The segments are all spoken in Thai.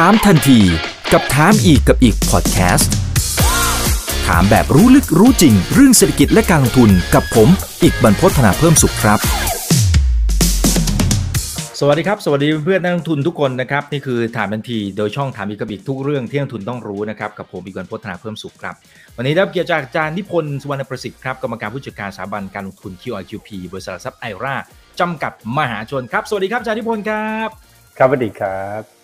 ถามทันทีกับถามอีกกับอีกพอดแคสต์ถามแบบรู้ลึกรู้จริง เรื่องเศรษฐกิจและการลงทุนกับผม อีกบรรพฒนาเพิ่มสุขครับ สวัสดีครับ สวัสดีเพื่อนนักลงทุนทุกคนนะครับนี่คือถามทันทีโดยช่องถามอีกกับอีกทุกเรื่องที่นักลงทุนต้องรู้นะครับกับผมอีกบรรพฒนาเพิ่มสุขครับ วันนี้ได้รับเกียรติจากอาจารย์นิพนธ์สุวรรณประสิทธิ์ครับกรรมการผู้จัดการสถาบันการลงทุน QIQP บริษัทหลักทรัพย์ไอราจำกัดมหาชนครับ สวัสดีครับอาจารย์นิพนธ์ครับ ครับสวัสดีครับ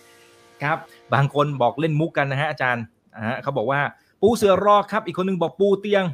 ครับ บางคนบอกเล่นมุกกันนะฮะอาจารย์นะฮะเขาบอกว่าปูเสือรอครับ อีกคนนึงบอกปูเตียง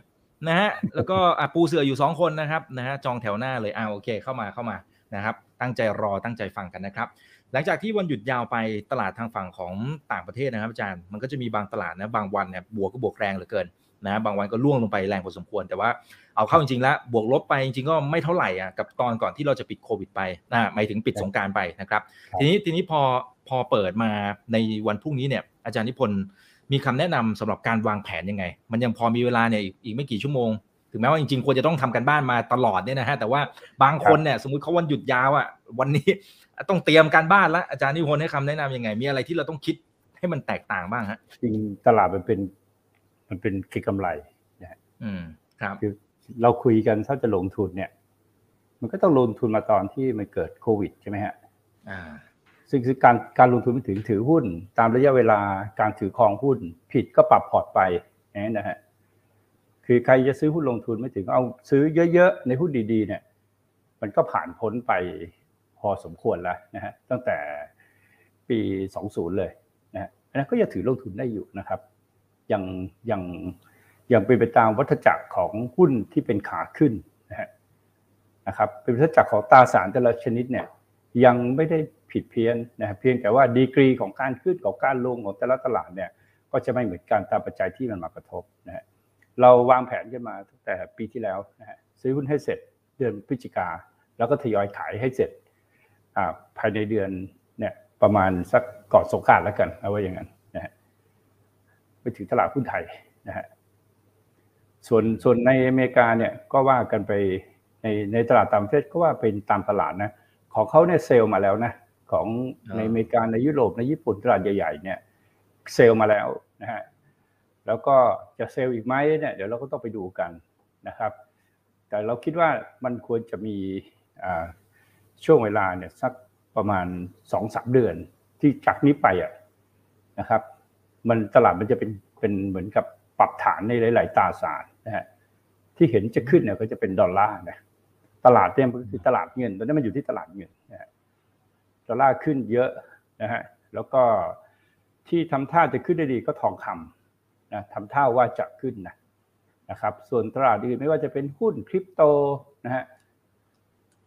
นะฮะแล้วก็อะปูเสืออยู่สองคนนะครับนะฮะจองแถวหน้าเลยอ่าโอเคเข้ามาเข้ามานะครับ ตั้งใจรอตั้งใจฟังกันนะครับ หลังจากที่วันหยุดยาวไปตลาดทางฝั่งของต่างประเทศนะครับอาจารย์มันก็จะมีบางตลาดนะบางวันเนี่ยบวกก็บวกแรงเหลือเกินนะบางวันก็ล่วงลงไปแรงพอสมควร แต่ว่าเอาเข้าจริงๆแล้วบวกลบไปจริงๆก็ไม่เท่าไหร่อะกับตอนก่อนที่เราจะปิดโควิดไปนะหมายถึงปิดสงกรารไปนะครับ ทีนี้ทีนี้พอ พอเปิดมาในวันพรุ่งนี้เนี่ยอาจารย์นิพนธ์มีคำแนะนำสำหรับการวางแผนยังไง มันยังพอมีเวลาเนี่ยอีกอีกไม่กี่ชั่วโมง ถึงแม้ว่าจริงๆควรจะต้องทำกันบ้านมาตลอดเนี่ยนะฮะแต่ว่าบางคนเนี่ยสมมติเขาวันหยุดยาวอะวันนี้ต้องเตรียมการบ้านแล้วอาจารย์นิพนธ์ให้คำแนะนำยังไง มีอะไรที่เราต้องคิดให้มันแตกต่างบ้างฮะจริงตลาดมันเป็น มันเป็นเก็งกำไรนะฮะอืมครับคือเราคุยกันถ้าจะลงทุนเนี่ย มันก็ต้องลงทุนมาตอนที่มันเกิดโควิดใช่ไหมฮะอ่า ซึ่งคือการการลงทุนไม่ถึงถือหุ้น ตามระยะเวลาการถือครองหุ้น ผิดก็ปรับพอร์ตไปอย่างนี้นะฮะคือใครจะซื้อหุ้นลงทุนไม่ถึงเอาซื้อเยอะๆในหุ้นดีๆเนี่ย มันก็ผ่านพ้นไปพอสมควรแล้วนะฮะตั้งแต่ปี 20 เลยนะฮะอันนั้นก็ยังถือลงทุนได้อยู่นะครับยังยังยังเป็นไปตามวัฏจักรของหุ้นที่เป็นขาขึ้นนะฮะนะครับเป็นวัฏจักรของตราสารแต่ละชนิดเนี่ยยังไม่ได้ ผิดเพี้ยนนะเพียงแต่ว่าดีกรีของการขึ้นของการลงของแต่ละตลาดเนี่ยก็จะไม่เหมือนกันตามปัจจัยที่มันมากระทบนะฮะเราวางแผนกันมาตั้งแต่ปีที่แล้วนะฮะซื้อหุ้นให้เสร็จเดือนพฤศจิกา แล้วก็ทยอยขายให้เสร็จอ่าภายในเดือนเนี่ยประมาณสักก่อนสงกานต์แล้วกันเอาไว้อย่างนั้นนะฮะไปถึงตลาดหุ้นไทยนะฮะส่วนส่วนในอเมริกาเนี่ยก็ว่ากันไปในในตลาดต่างประเทศก็ว่าเป็นตามตลาดนะของเขาเนี่ยเซลล์มาแล้วนะ ของอ่าในอเมริกาในยุโรปในญี่ปุ่นตลาดใหญ่ๆเนี่ยเซลล์มาแล้วนะฮะแล้วก็จะเซลล์อีกไหมเนี่ยเดี๋ยวเราก็ต้องไปดูกันนะครับ แต่เราคิดว่ามันควรจะมีอ่าช่วงเวลาเนี่ยสักประมาณสองสามเดือนที่จากนี้ไปอะนะครับ มันตลาดมันจะเป็นเป็นเหมือนกับปรับฐานในหลาย ๆตราสารนะฮะที่เห็นจะขึ้นเนี่ยก็จะเป็นดอลลาร์นะตลาดเนี่ยมันก็คือตลาดเงินตอนนี้มันอยู่ที่ตลาดเงินนะฮะ ดอลลาร์ขึ้นเยอะนะฮะแล้วก็ที่ทำท่าจะขึ้นได้ดีก็ทองคำนะทำท่าว่าจะขึ้นนะนะครับ ส่วนตลาดอื่นไม่ว่าจะเป็นหุ้นคริปโตนะฮะ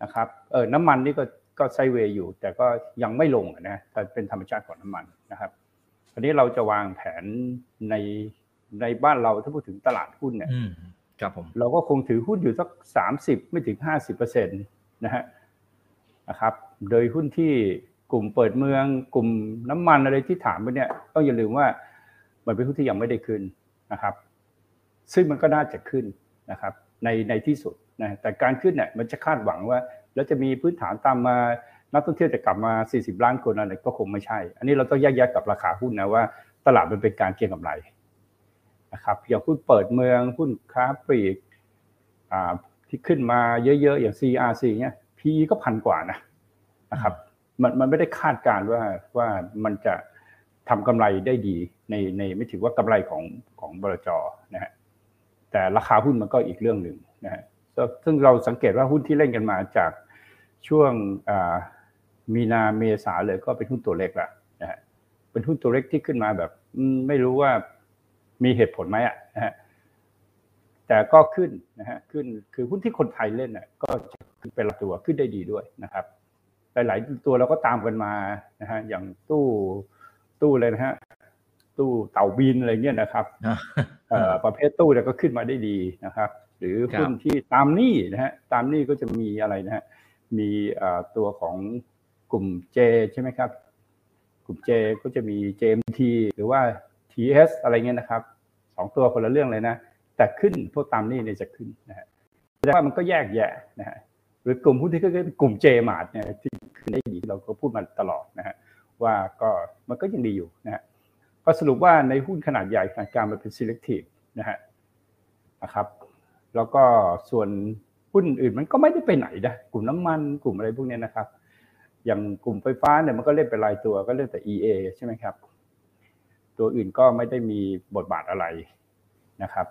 นะครับเออน้ำมันนี่ก็ก็ไซด์เวย์อยู่ แต่ก็ยังไม่ลงอะนะแต่เป็นธรรมชาติของน้ำมันนะครับอันนี้เราจะวางแผนในในบ้านเราถ้าพูดถึงตลาดหุ้นเนี่ยอืมครับผมเราก็คงถือหุ้นอยู่สักสามสิบไม่ถึงห้าสิบเปอร์เซ็นต์นะฮะ นะครับ โดยหุ้นที่กลุ่มเปิดเมืองกลุ่มน้ำมันอะไรที่ถามไปเนี่ยต้องอย่าลืมว่ามันเป็นหุ้นที่ยังไม่ได้ขึ้นนะครับ ซึ่งมันก็น่าจะขึ้นนะครับ ในในที่สุดนะแต่การขึ้นเนี่ยมันจะคาดหวังว่า แล้วจะมีพื้นฐานตามมานักท่องเที่ยวจะกลับมา 40 ล้านคนอะไรก็คงไม่ใช่ อันนี้เราต้องแยกแยะกับราคาหุ้นนะว่า ตลาดมันเป็นการเก็งกำไรนะครับอย่างหุ้นเปิดเมืองหุ้นค้าปลีกที่ขึ้นมาเยอะๆอย่าง CRC เนี่ย PE ก็พันกว่านะนะครับ มันมันไม่ได้คาดการณ์ว่าว่ามันจะทำกำไรได้ดีในในไม่ถือว่ากำไรของของบลจนะฮะแต่ราคาหุ้นมันก็อีกเรื่องหนึ่งนะฮะซึ่งเราสังเกตว่าหุ้นที่เล่นกันมาจากช่วงอ่ามีนาเมษาเลยก็เป็นหุ้นตัวเล็กละนะฮะเป็นหุ้นตัวเล็กที่ขึ้นมาแบบอืมไม่รู้ว่ามีเหตุผลไหมอะนะฮะ แต่ก็ขึ้นนะฮะขึ้นคือหุ้นที่คนไทยเล่นน่ะก็จะเป็นหลักตัวขึ้นได้ดีด้วยนะครับหลายๆตัวเราก็ตามกันมานะฮะอย่างตู้ตู้เลยนะฮะตู้เต่าบินอะไรเงี้ยนะครับเอ่อประเภทตู้เนี่ยก็ขึ้นมาได้ดีนะครับ หรือหุ้นที่ตามหนี้นะฮะตามหนี้ก็จะมีอะไรนะฮะมีเอ่อตัวของกลุ่ม J ใช่ไหมครับ กลุ่ม J ก็จะมี JMT หรือว่า TS อะไรเงี้ยนะครับสองตัวคนละเรื่องเลยนะ แต่ขึ้นพวกตามนี้เนี่ยจะขึ้นนะฮะแต่ว่ามันก็แยกแยะนะฮะหรือกลุ่มหุ้นที่ก็คือกลุ่ม J มาร์เนี่ยที่ขึ้นได้ดีเราก็พูดมาตลอดนะฮะว่าก็มันก็ยังดีอยู่นะฮะก็สรุปว่าในหุ้นขนาดใหญ่ขนาดกลางมันเป็น selective นะฮะนะครับ แล้วก็ส่วนหุ้นอื่นมันก็ไม่ได้ไปไหนนะกลุ่มน้ำมันกลุ่มอะไรพวกนี้นะครับ อย่างกลุ่มไฟฟ้าเนี่ยมันก็เล่นเป็นรายตัวก็เล่นแต่ EA ใช่ไหมครับ ตัวอื่นก็ไม่ได้มีบทบาทอะไรนะครับ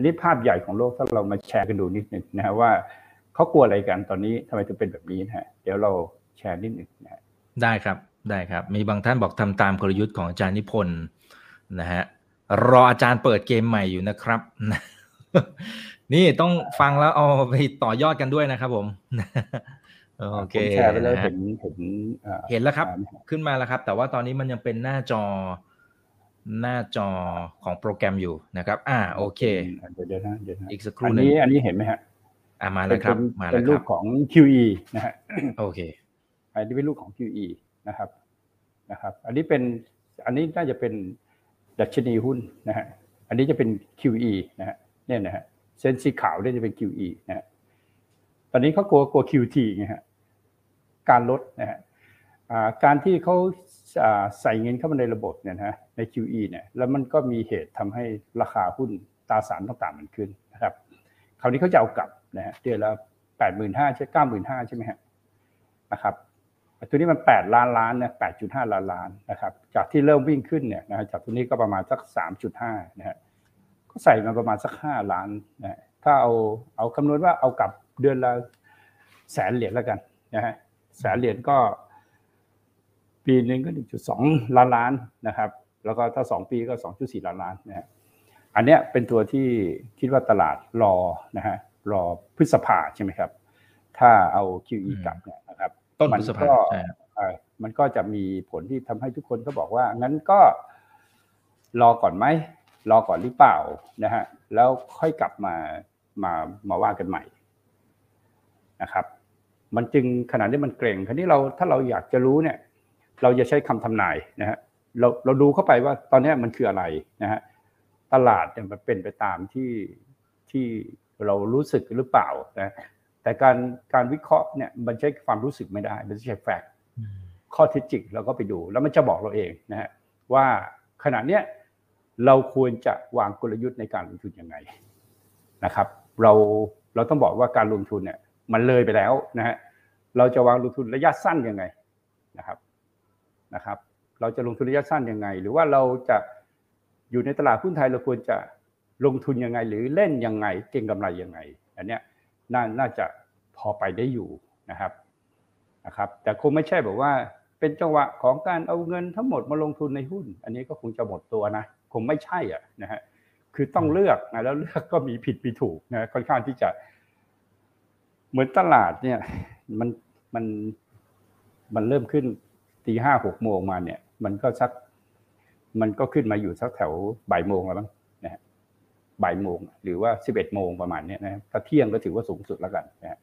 นนี้ภาพใหญ่ของโลกถ้าเรามาแชร์กันดูนิดหนึ่งนะฮะว่าเขากลัวอะไรกันตอนนี้ทำไมถึงเป็นแบบนี้นะฮะเดี๋ยวเราแชร์นิดหนึ่งนะได้ครับได้ครับ มีบางท่านบอกทำตามกลยุทธ์ของอาจารย์นิพนธ์นะฮะรออาจารย์เปิดเกมใหม่อยู่นะครับนี่ต้องฟังแล้วเอาไปต่อยอดกันด้วยนะครับผมโอเคแชร์ไปแล้วเห็นเห็นเห็นแล้วครับ ขึ้นมาแล้วครับ แต่ว่าตอนนี้มันยังเป็นหน้าจอ หน้าจอของโปรแกรมอยู่นะครับ อ่าโอเคเดี๋ยวนะเดี๋ยวนะอีกสักครู่นึงอันนี้อันนี้เห็นไหมฮะอ่ามาแล้วครับมาแล้วเป็นรูปของ QE นะฮะโอเคอันนี้เป็นรูปของ QE นะครับนะครับ อันนี้เป็นอันนี้น่าจะเป็นดัชนีหุ้นนะฮะอันนี้จะเป็น QE นะฮะเนี่ยนะฮะเส้นสีขาวเนี่ยจะเป็น QE นะฮะตอนนี้เขากลัวกลัว QT ไงฮะการลดนะฮะการที่เขาใส่เงินเข้ามาในระบบเนี่ยนะ ใน QE เนี่ยแล้วมันก็มีเหตุทำให้ราคาหุ้นตราสารต่างๆมันขึ้นนะครับ คราวนี้เขาจะเอากลับนะฮะเดือนละแปดหมื่นห้าใช่เก้าหมื่นห้าใช่ไหมฮะนะครับตัวนี้มันแปดล้านล้านนี่ยแปดจุดห้าล้านล้านนะครับ จากที่เริ่มวิ่งขึ้นเนี่ยนะจากตัวนี้ก็ประมาณสักสามจุดห้านะฮะก็ใส่มาประมาณสักห้าล้านนะถ้าเอาเอาคำนวณว่าเอากลับเดือนละแสนเหรียญแล้วกันนะฮะแสนเหรียญก็ ปีหนึ่งก็หนึ่งจุดสองล้านล้านนะครับ แล้วก็ถ้าสองปีก็สองจุดสี่ล้านล้านนะฮะอันเนี้ยเป็นตัวที่คิดว่าตลาดรอนะฮะรอพฤษภาใช่ไหมครับ ถ้าเอา QE กลับเนี่ยนะครับต้นพฤษภามันก็จะมีผลที่ทำให้ทุกคนก็บอกว่า งั้นก็รอก่อนไหมรอก่อนหรือเปล่านะฮะแล้วค่อยกลับมามามาว่ากันใหม่นะครับ มันจึงขนาดนี้มันเกรงคราวนี้เราถ้าเราอยากจะรู้เนี่ย เราจะใช้คำทำนายนะฮะ เราเราดูเข้าไปว่าตอนนี้มันคืออะไรนะฮะตลาดเนี่ยมันเป็นไปตามที่ที่เรารู้สึกหรือเปล่านะแต่การการวิเคราะห์เนี่ยมันใช้ความรู้สึกไม่ได้ มันใช้แฟกต์ข้อเท็จจริงเราก็ไปดู แล้วมันจะบอกเราเองนะฮะว่าขณะเนี้ยเราควรจะวางกลยุทธ์ในการลงทุนยังไงนะครับ เราเราต้องบอกว่าการลงทุนเนี่ยมันเลยไปแล้วนะฮะเราจะวางลงทุนระยะสั้นยังไงนะครับนะครับ เราจะลงทุนระยะสั้นยังไง หรือว่าเราจะอยู่ในตลาดหุ้นไทยเราควรจะลงทุนยังไง หรือเล่นยังไงเก่งกำไรยังไง อันเนี้ยน่าน่าจะพอไปได้อยู่นะครับนะครับ แต่คงไม่ใช่แบบว่าเป็นจังหวะของการเอาเงินทั้งหมดมาลงทุนในหุ้น อันนี้ก็คงจะหมดตัวนะคงไม่ใช่อะนะฮะคือต้องเลือกนะแล้วเลือกก็มีผิดมีถูกนะค่อนข้างที่จะ เหมือนตลาดเนี่ย มันมันมันเริ่มขึ้นตีห้าหกโมงมาเนี่ย มันก็สัก มันก็ขึ้นมาอยู่สักแถวบ่ายโมงแล้วมั้งนะฮะบ่ายโมงหรือว่าสิบเอ็ดโมงประมาณนี้นะถ้าเที่ยงก็ถือว่าสูงสุดแล้วกันนะฮะ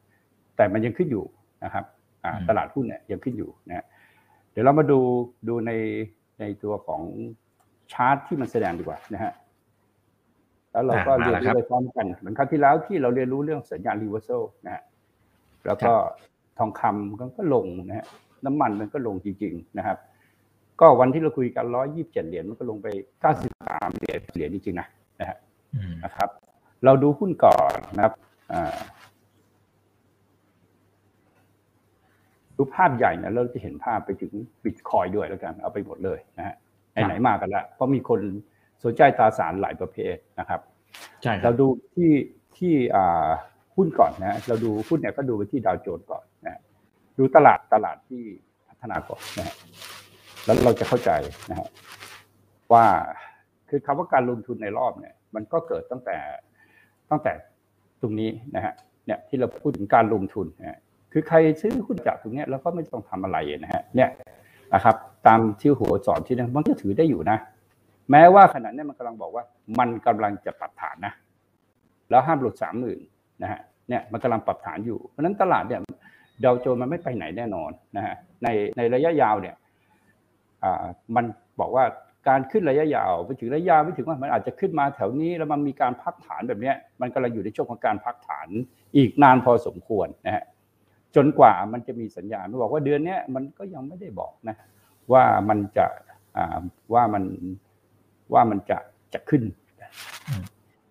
แต่มันยังขึ้นอยู่นะครับตลาดหุ้นเนี่ยยังขึ้นอยู่นะเดี๋ยวเรามาดูดูในในตัวของชาร์ตที่มันแสดงดีกว่านะฮะแล้วเราก็เรียนรู้ไปพร้อมกันเหมือนครั้งที่แล้วที่เราเรียนรู้เรื่องสัญญาณ reversal นะฮะแล้วก็ทองคำก็ลงนะฮะน้ำมันมันก็ลงจริง ๆ นะครับ ก็วันที่เราคุยกันร้อยยี่สิบเจ็ดเหรียญมันก็ลงไปเก้าสิบสามเหรียญเหรียญจริงๆนะนะฮะนะครับ เราดูหุ้นก่อนนะครับดูภาพใหญ่นะเราจะเห็นภาพไปถึงบิตคอยด้วยแล้วกัน เอาไปหมดเลยนะฮะไหนมากันละเพราะมีคนสนใจตราสารหลายประเภทนะครับใช่เราดูที่ที่หุ้นก่อนนะเราดูหุ้นเนี่ยก็ดูไปที่ดาวโจนส์ก่อนนะดูตลาดตลาดที่พัฒนาก่อนนะฮะ แล้วเราจะเข้าใจนะฮะว่าคือคำว่าการลงทุนในรอบเนี่ย มันก็เกิดตั้งแต่ตั้งแต่ตรงนี้นะฮะเนี่ยที่เราพูดถึงการลงทุนนะคือใครซื้อหุ้นจากตรงนี้แล้วก็ไม่ต้องทำอะไรนะฮะเนี่ยนะครับ ตามที่หัวสอนที่นั่นมันก็ถือได้อยู่นะ แม้ว่าขณะนี้มันกำลังบอกว่า มันกำลังจะปรับฐานนะแล้วห้ามหลุดสามหมื่นนะฮะเนี่ยมันกำลังปรับฐานอยู่เพราะนั้นตลาดเนี่ยดาวโจนมันไม่ไปไหนแน่นอนนะฮะในในระยะยาวเนี่ย มันบอกว่าการขึ้นระยะยาวไปถึงระยะยาวไม่ถึงว่ามันอาจจะขึ้นมาแถวนี้แล้วมันมีการพักฐานแบบนี้มันกำลังอยู่ในช่วงของการพักฐานอีกนานพอสมควรนะฮะจนกว่ามันจะมีสัญญาณมันบอกว่าเดือนนี้มันก็ยังไม่ได้บอกนะว่ามันจะว่ามันว่ามันจะจะขึ้น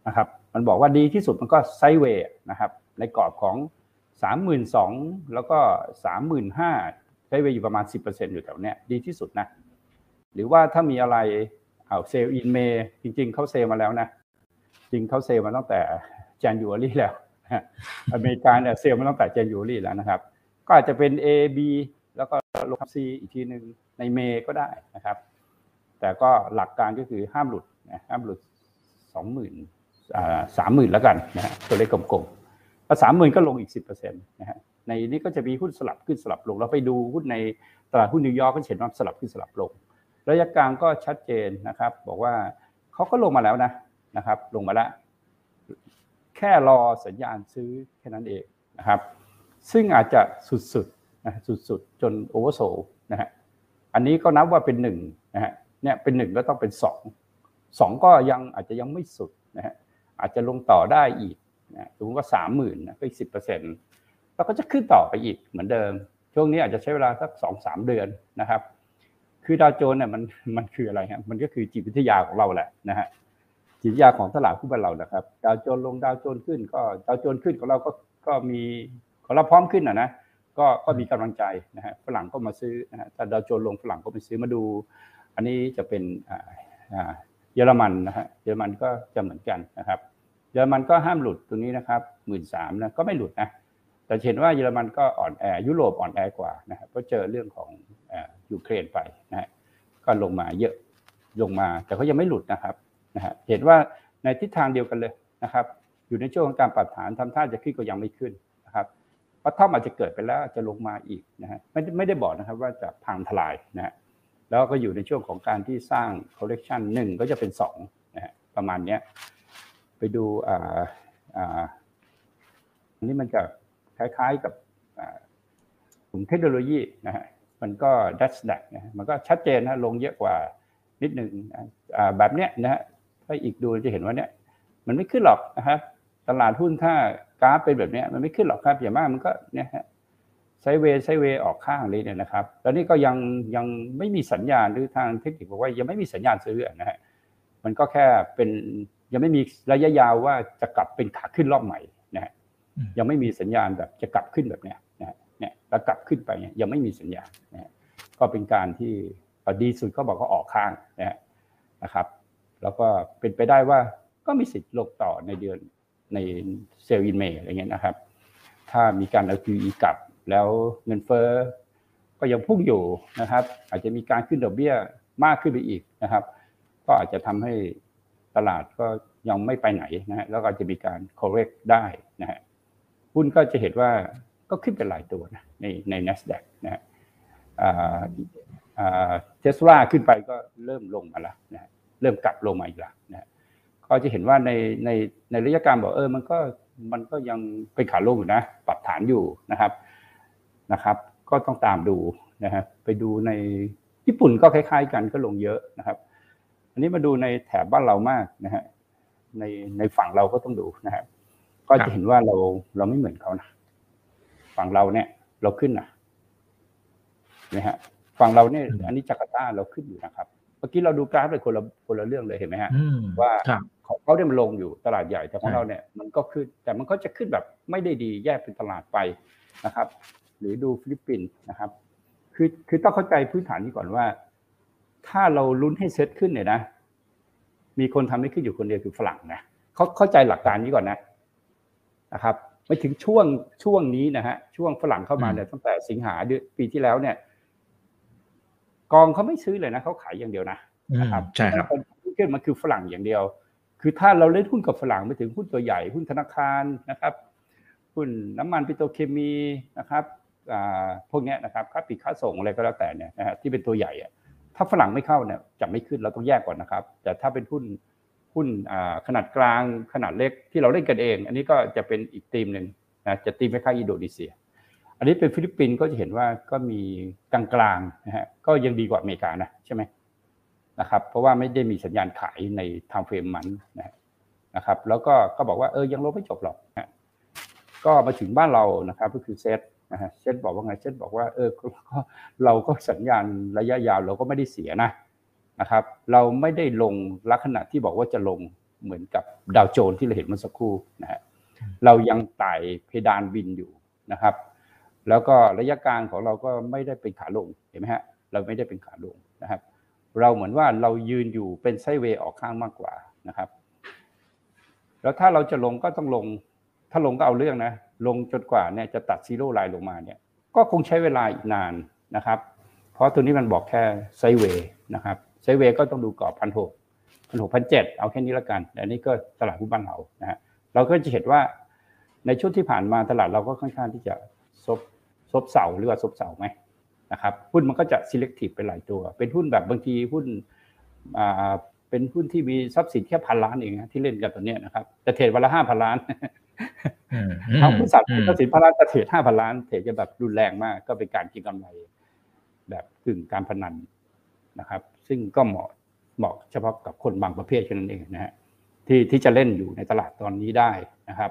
นะครับ มันบอกว่าดีที่สุดมันก็ sideway นะครับ ในกรอบของ 32,000 แล้วก็ 35,000 sideway อยู่ประมาณ 10%อยู่แถวเนี้ยดีที่สุดนะ หรือว่าถ้ามีอะไรเอา Sell in May จริง ๆ เขา sell มาแล้วนะ จริงเขา sell มาตั้งแต่ January แล้วอเมริกาเนี่ย sell มาตั้งแต่ January แล้วนะครับ ก็อาจจะเป็น A B แล้วก็ลงซีอีกทีหนึ่งในเมย์ก็ได้นะครับ แต่ก็หลักการก็คือห้ามหลุดนะห้ามหลุดสองหมื่นสามหมื่นแล้วกันนะฮะตัวเลขกลมๆพอสามหมื่นก็ลงอีกสิบเปอร์เซ็นต์นะฮะ ในนี้ก็จะมีหุ้นสลับขึ้นสลับลง เราไปดูหุ้นในตลาดหุ้นนิวยอร์กก็เห็นว่าสลับขึ้นสลับลง ระยะกลางก็ชัดเจนนะครับ บอกว่าเขาก็ลงมาแล้วนะนะครับ ลงมาแล้วแค่รอสัญญาณซื้อแค่นั้นเองนะครับ ซึ่งอาจจะสุดๆนะสุดๆ จนโอเวอร์โซนะฮะอันนี้ก็นับว่าเป็นหนึ่งนะฮะเนี่ยเป็นหนึ่งแล้วต้องเป็นสองสองก็ยังอาจจะยังไม่สุดนะฮะอาจจะลงต่อได้อีกนะสมมติว่าสามหมื่นนะก็อีกสิบเปอร์เซ็นต์ แล้วก็จะขึ้นต่อไปอีกเหมือนเดิม ช่วงนี้อาจจะใช้เวลาสักสองสามเดือนนะครับ คือดาวโจนเนี่ยมันมันคืออะไรครับมันก็คือจิตวิทยาของเราแหละนะฮะจิตวิทยาของตลาดหุ้นบ้านเรานะครับดาวโจนลงดาวโจนขึ้น ก็ดาวโจนขึ้นของเราก็ก็มีของเราพร้อมขึ้นอะนะก็ก็มีกำลังใจนะฮะฝรั่งก็มาซื้อนะฮะถ้าดาวโจนลงฝรั่งก็ไปซื้อมาดู อันนี้จะเป็นอ่าเยอรมันนะฮะเยอรมันก็จะเหมือนกันนะครับเยอรมันก็ห้ามหลุดตรงนี้นะครับหมื่นสามนะก็ไม่หลุดนะ แต่เห็นว่าเยอรมันก็อ่อนแอยุโรปอ่อนแอกว่านะครับเพราะเจอเรื่องของยูเครนไปนะฮะก็ลงมาเยอะลงมา แต่เขายังไม่หลุดนะครับนะฮะเห็นว่าในทิศทางเดียวกันเลยนะครับ อยู่ในช่วงของการปรับฐานทำท่าจะขึ้นก็ยังไม่ขึ้นนะครับเพราะท่อมอาจจะเกิดไปแล้วจะลงมาอีกนะฮะไม่ไม่ได้บอกนะครับว่าจะพังทลายนะฮะแล้วก็อยู่ในช่วงของการที่สร้างคอลเลกชันหนึ่งก็จะเป็นสองนะฮะประมาณเนี้ยไปดูอ่าอ่าอันนี้มันจะ คล้ายๆกับกลุ่มเทคโนโลยีนะฮะมันก็ดัชดักนะมันก็ชัดเจนนะลงเยอะกว่านิดหนึ่งแบบเนี้ยนะฮะถ้าอีกดูจะเห็นว่าเนี้ยมันไม่ขึ้นหรอกนะครับตลาดหุ้นถ้ากราฟเป็นแบบนี้มันไม่ขึ้นหรอกครับอย่างมากมันก็เนี่ยฮะไซเวไซเวออกข้างเลยเนี่ยนะครับ แล้วนี่ก็ยังยังไม่มีสัญญาณหรือทางเทคนิคบอกว่ายังไม่มีสัญญาณซื้อนะฮะมันก็แค่เป็นยังไม่มีระยะยาวว่าจะกลับเป็นขาขึ้นรอบใหม่ ยังไม่มีสัญญาณแบบจะกลับขึ้นแบบเนี้ยนะเนี่ยแล้วกลับขึ้นไปเนี่ยยังไม่มีสัญญาณนะก็เป็นการที่ดีสุดเขาบอกเขาออกข้างนะนะครับ แล้วก็เป็นไปได้ว่าก็มีสิทธิ์ลงต่อในเดือนในเซลล์อินเมย์อะไรเงี้ยนะครับ ถ้ามีการเอา QE กลับแล้วเงินเฟ้อก็ยังพุ่งอยู่นะครับ อาจจะมีการขึ้นดอกเบี้ยมากขึ้นไปอีกนะครับ ก็อาจจะทำให้ตลาดก็ยังไม่ไปไหนนะฮะแล้วก็จะมีการ correct ได้นะฮะ หุ้นก็จะเห็นว่าก็ขึ้นเป็นหลายตัวนะในใน NASDAQ นะฮะเทสลาขึ้นไปก็เริ่มลงมาแล้วนะเริ่มกลับลงมาอีกแล้วนะก็จะเห็นว่าในในในระยะการบอกเออมันก็มันก็ยังเป็นขาลงอยู่นะ ปรับฐานอยู่นะครับนะครับ ก็ต้องตามดูนะครับไปดูในญี่ปุ่นก็คล้ายๆ กันก็ลงเยอะนะครับ อันนี้มาดูในแถบบ้านเรามากนะฮะในในฝั่งเราก็ต้องดูนะครับ ก็จะเห็นว่าเราเราไม่เหมือนเขานะฝั่งเราเนี่ย เราขึ้นนะนะฮะฝั่งเราเนี่ย อันนี้จาการ์ตาเราขึ้นอยู่นะครับ เมื่อกี้เราดูกราฟเลยคนละคนละเรื่องเลยเห็นไหมฮะว่าของเขาเนี่ยมันลงอยู่ตลาดใหญ่แต่ของเราเนี่ย มันก็ขึ้นแต่มันก็จะขึ้นแบบไม่ได้ดีแยกเป็นตลาดไปนะครับ หรือดูฟิลิปปินส์นะครับ คือคือต้องเข้าใจพื้นฐานนี้ก่อนว่า ถ้าเราลุ้นให้เซ็ตขึ้นเนี่ยนะมีคนทำให้ขึ้นอยู่คนเดียวคือฝรั่งนะเขาเข้าใจหลักการนี้ก่อนนะ นะครับไม่ถึงช่วงช่วงนี้นะฮะช่วงฝรั่งเข้ามาเนี่ยตั้งแต่สิงหาเดือนปีที่แล้วเนี่ย กองเขาไม่ซื้อเลยนะเขาขายอย่างเดียวนะนะครับใช่ครับขึ้นมันคือฝรั่งอย่างเดียว คือถ้าเราเล่นหุ้นกับฝรั่งหมายถึงหุ้นตัวใหญ่หุ้นธนาคารนะครับหุ้นน้ำมันปิโตรเคมีนะครับพวกนี้นะครับค้าปลีกค้าส่งอะไรก็แล้วแต่เนี่ยนะฮะที่เป็นตัวใหญ่อะถ้าฝรั่งไม่เข้าเนี่ยจะไม่ขึ้นเราต้องแยกก่อนนะครับ แต่ถ้าเป็นหุ้น หุ้นขนาดกลางขนาดเล็กที่เราเล่นกันเอง อันนี้ก็จะเป็นอีกธีมหนึ่งนะจะธีมคล้ายอินโดนีเซีย อันนี้เป็นฟิลิปปินส์ก็จะเห็นว่าก็มีกลางๆนะฮะก็ยังดีกว่าอเมริกานะใช่ไหมนะครับเพราะว่าไม่ได้มีสัญญาณขายในทางเฟรมมันนะครับ แล้วก็ก็บอกว่าเออยังลบไม่จบหรอกนะก็มาถึงบ้านเรานะครับก็คือเซตนะฮะเซตบอกว่าไงเซตบอกว่าเออเราก็สัญญาณระยะยาวเราก็ไม่ได้เสียนะ นะครับ เราไม่ได้ลงลักษณะที่บอกว่าจะลงเหมือนกับดาวโจนส์ที่เราเห็นเมื่อสักครู่นะฮะเรายังไต่เพดานบินอยู่นะครับ แล้วก็ระยะกลางของเราก็ไม่ได้เป็นขาลงเห็นไหมฮะเราไม่ได้เป็นขาลงนะครับ เราเหมือนว่าเรายืนอยู่เป็น sideway ออกข้างมากกว่านะครับ แล้วถ้าเราจะลงก็ต้องลง ถ้าลงก็เอาเรื่องนะ ลงจนกว่าเนี่ยจะตัด zero line ลงมาเนี่ยก็คงใช้เวลาอีกนานนะครับ เพราะตัวนี้มันบอกแค่ sideway นะครับ sideway ก็ต้องดูกรอบพันหกพันหกพันเจ็ดเอาแค่นี้แล้วกันแต่อันนี้ก็ตลาดหุ้นบ้านเรานะฮะเราก็จะเห็นว่าในช่วงที่ผ่านมาตลาดเราก็ค่อนข้างที่จะซบซบเสาหรือว่าซบเสาไหมนะครับหุ้นมันก็จะ selective ไปหลายตัว เป็นหุ้นแบบบางทีหุ้นอ่าเป็นหุ้นที่มีทรัพย์สินแค่พันล้านเองนะที่เล่นกันตัวเนี้ยนะครับแต่เทรดวันละห้าพันล้านอืมเอาหุ้นสัตว์อืมทรัพย์สินพันล้านแต่เทรดห้าพันล้านเทรดจะแบบรุนแรงมาก ก็เป็นการกินกำไร แบบกึ่งการพนันนะครับ ซึ่งก็เหมาะเหมาะเฉพาะกับคนบางประเภทแค่นั้นเองนะฮะที่ที่จะเล่นอยู่ในตลาดตอนนี้ได้นะครับ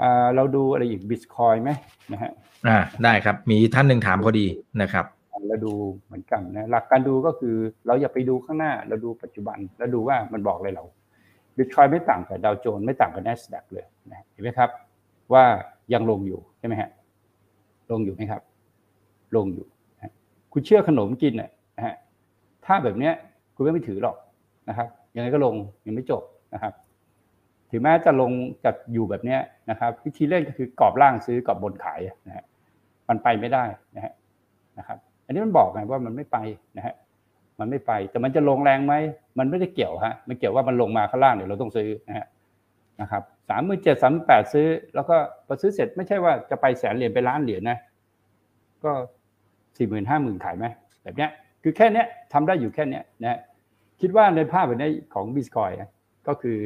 อ่าเราดูอะไรอีกบิตคอยไหมนะฮะอ่าได้ครับ มีท่านหนึ่งถามพอดีนะครับเราดูเหมือนกันนะหลักการดูก็คือเราอย่าไปดูข้างหน้า เราดูปัจจุบันแล้วดูว่ามันบอกอะไรเราบิตคอยไม่ต่างกับดาวโจนส์ไม่ต่างกับ NASDAQ เลยนะเห็นไหมครับ ว่ายังลงอยู่ใช่ไหมฮะลงอยู่ไหมครับ ลงอยู่นะคุณเชื่อขนมกินน่ะนะฮะ ถ้าแบบเนี้ยคุณไม่ไปถือหรอกนะครับ ยังไงก็ลงยังไม่จบนะครับ ถึงแม้จะลงจะอยู่แบบเนี้ยนะครับ วิธีเล่นก็คือกรอบล่างซื้อกรอบบนขายนะฮะมันไปไม่ได้นะฮะนะครับ อันนี้มันบอกไงว่ามันไม่ไปนะฮะมันไม่ไป แต่มันจะลงแรงไหมมันไม่ได้เกี่ยวฮะมันเกี่ยวว่ามันลงมาข้างล่างเดี๋ยวเราต้องซื้อนะฮะนะครับสามหมื่นเจ็ดสามแปดซื้อ แล้วก็พอซื้อเสร็จไม่ใช่ว่าจะไปแสนเหรียญไปล้านเหรียญนะ ก็สี่หมื่นห้าหมื่นขายไหมแบบเนี้ย คือแค่นี้ทำได้อยู่แค่นี้นะคิดว่าในภาพแบบนี้ของบิตคอยก็คือ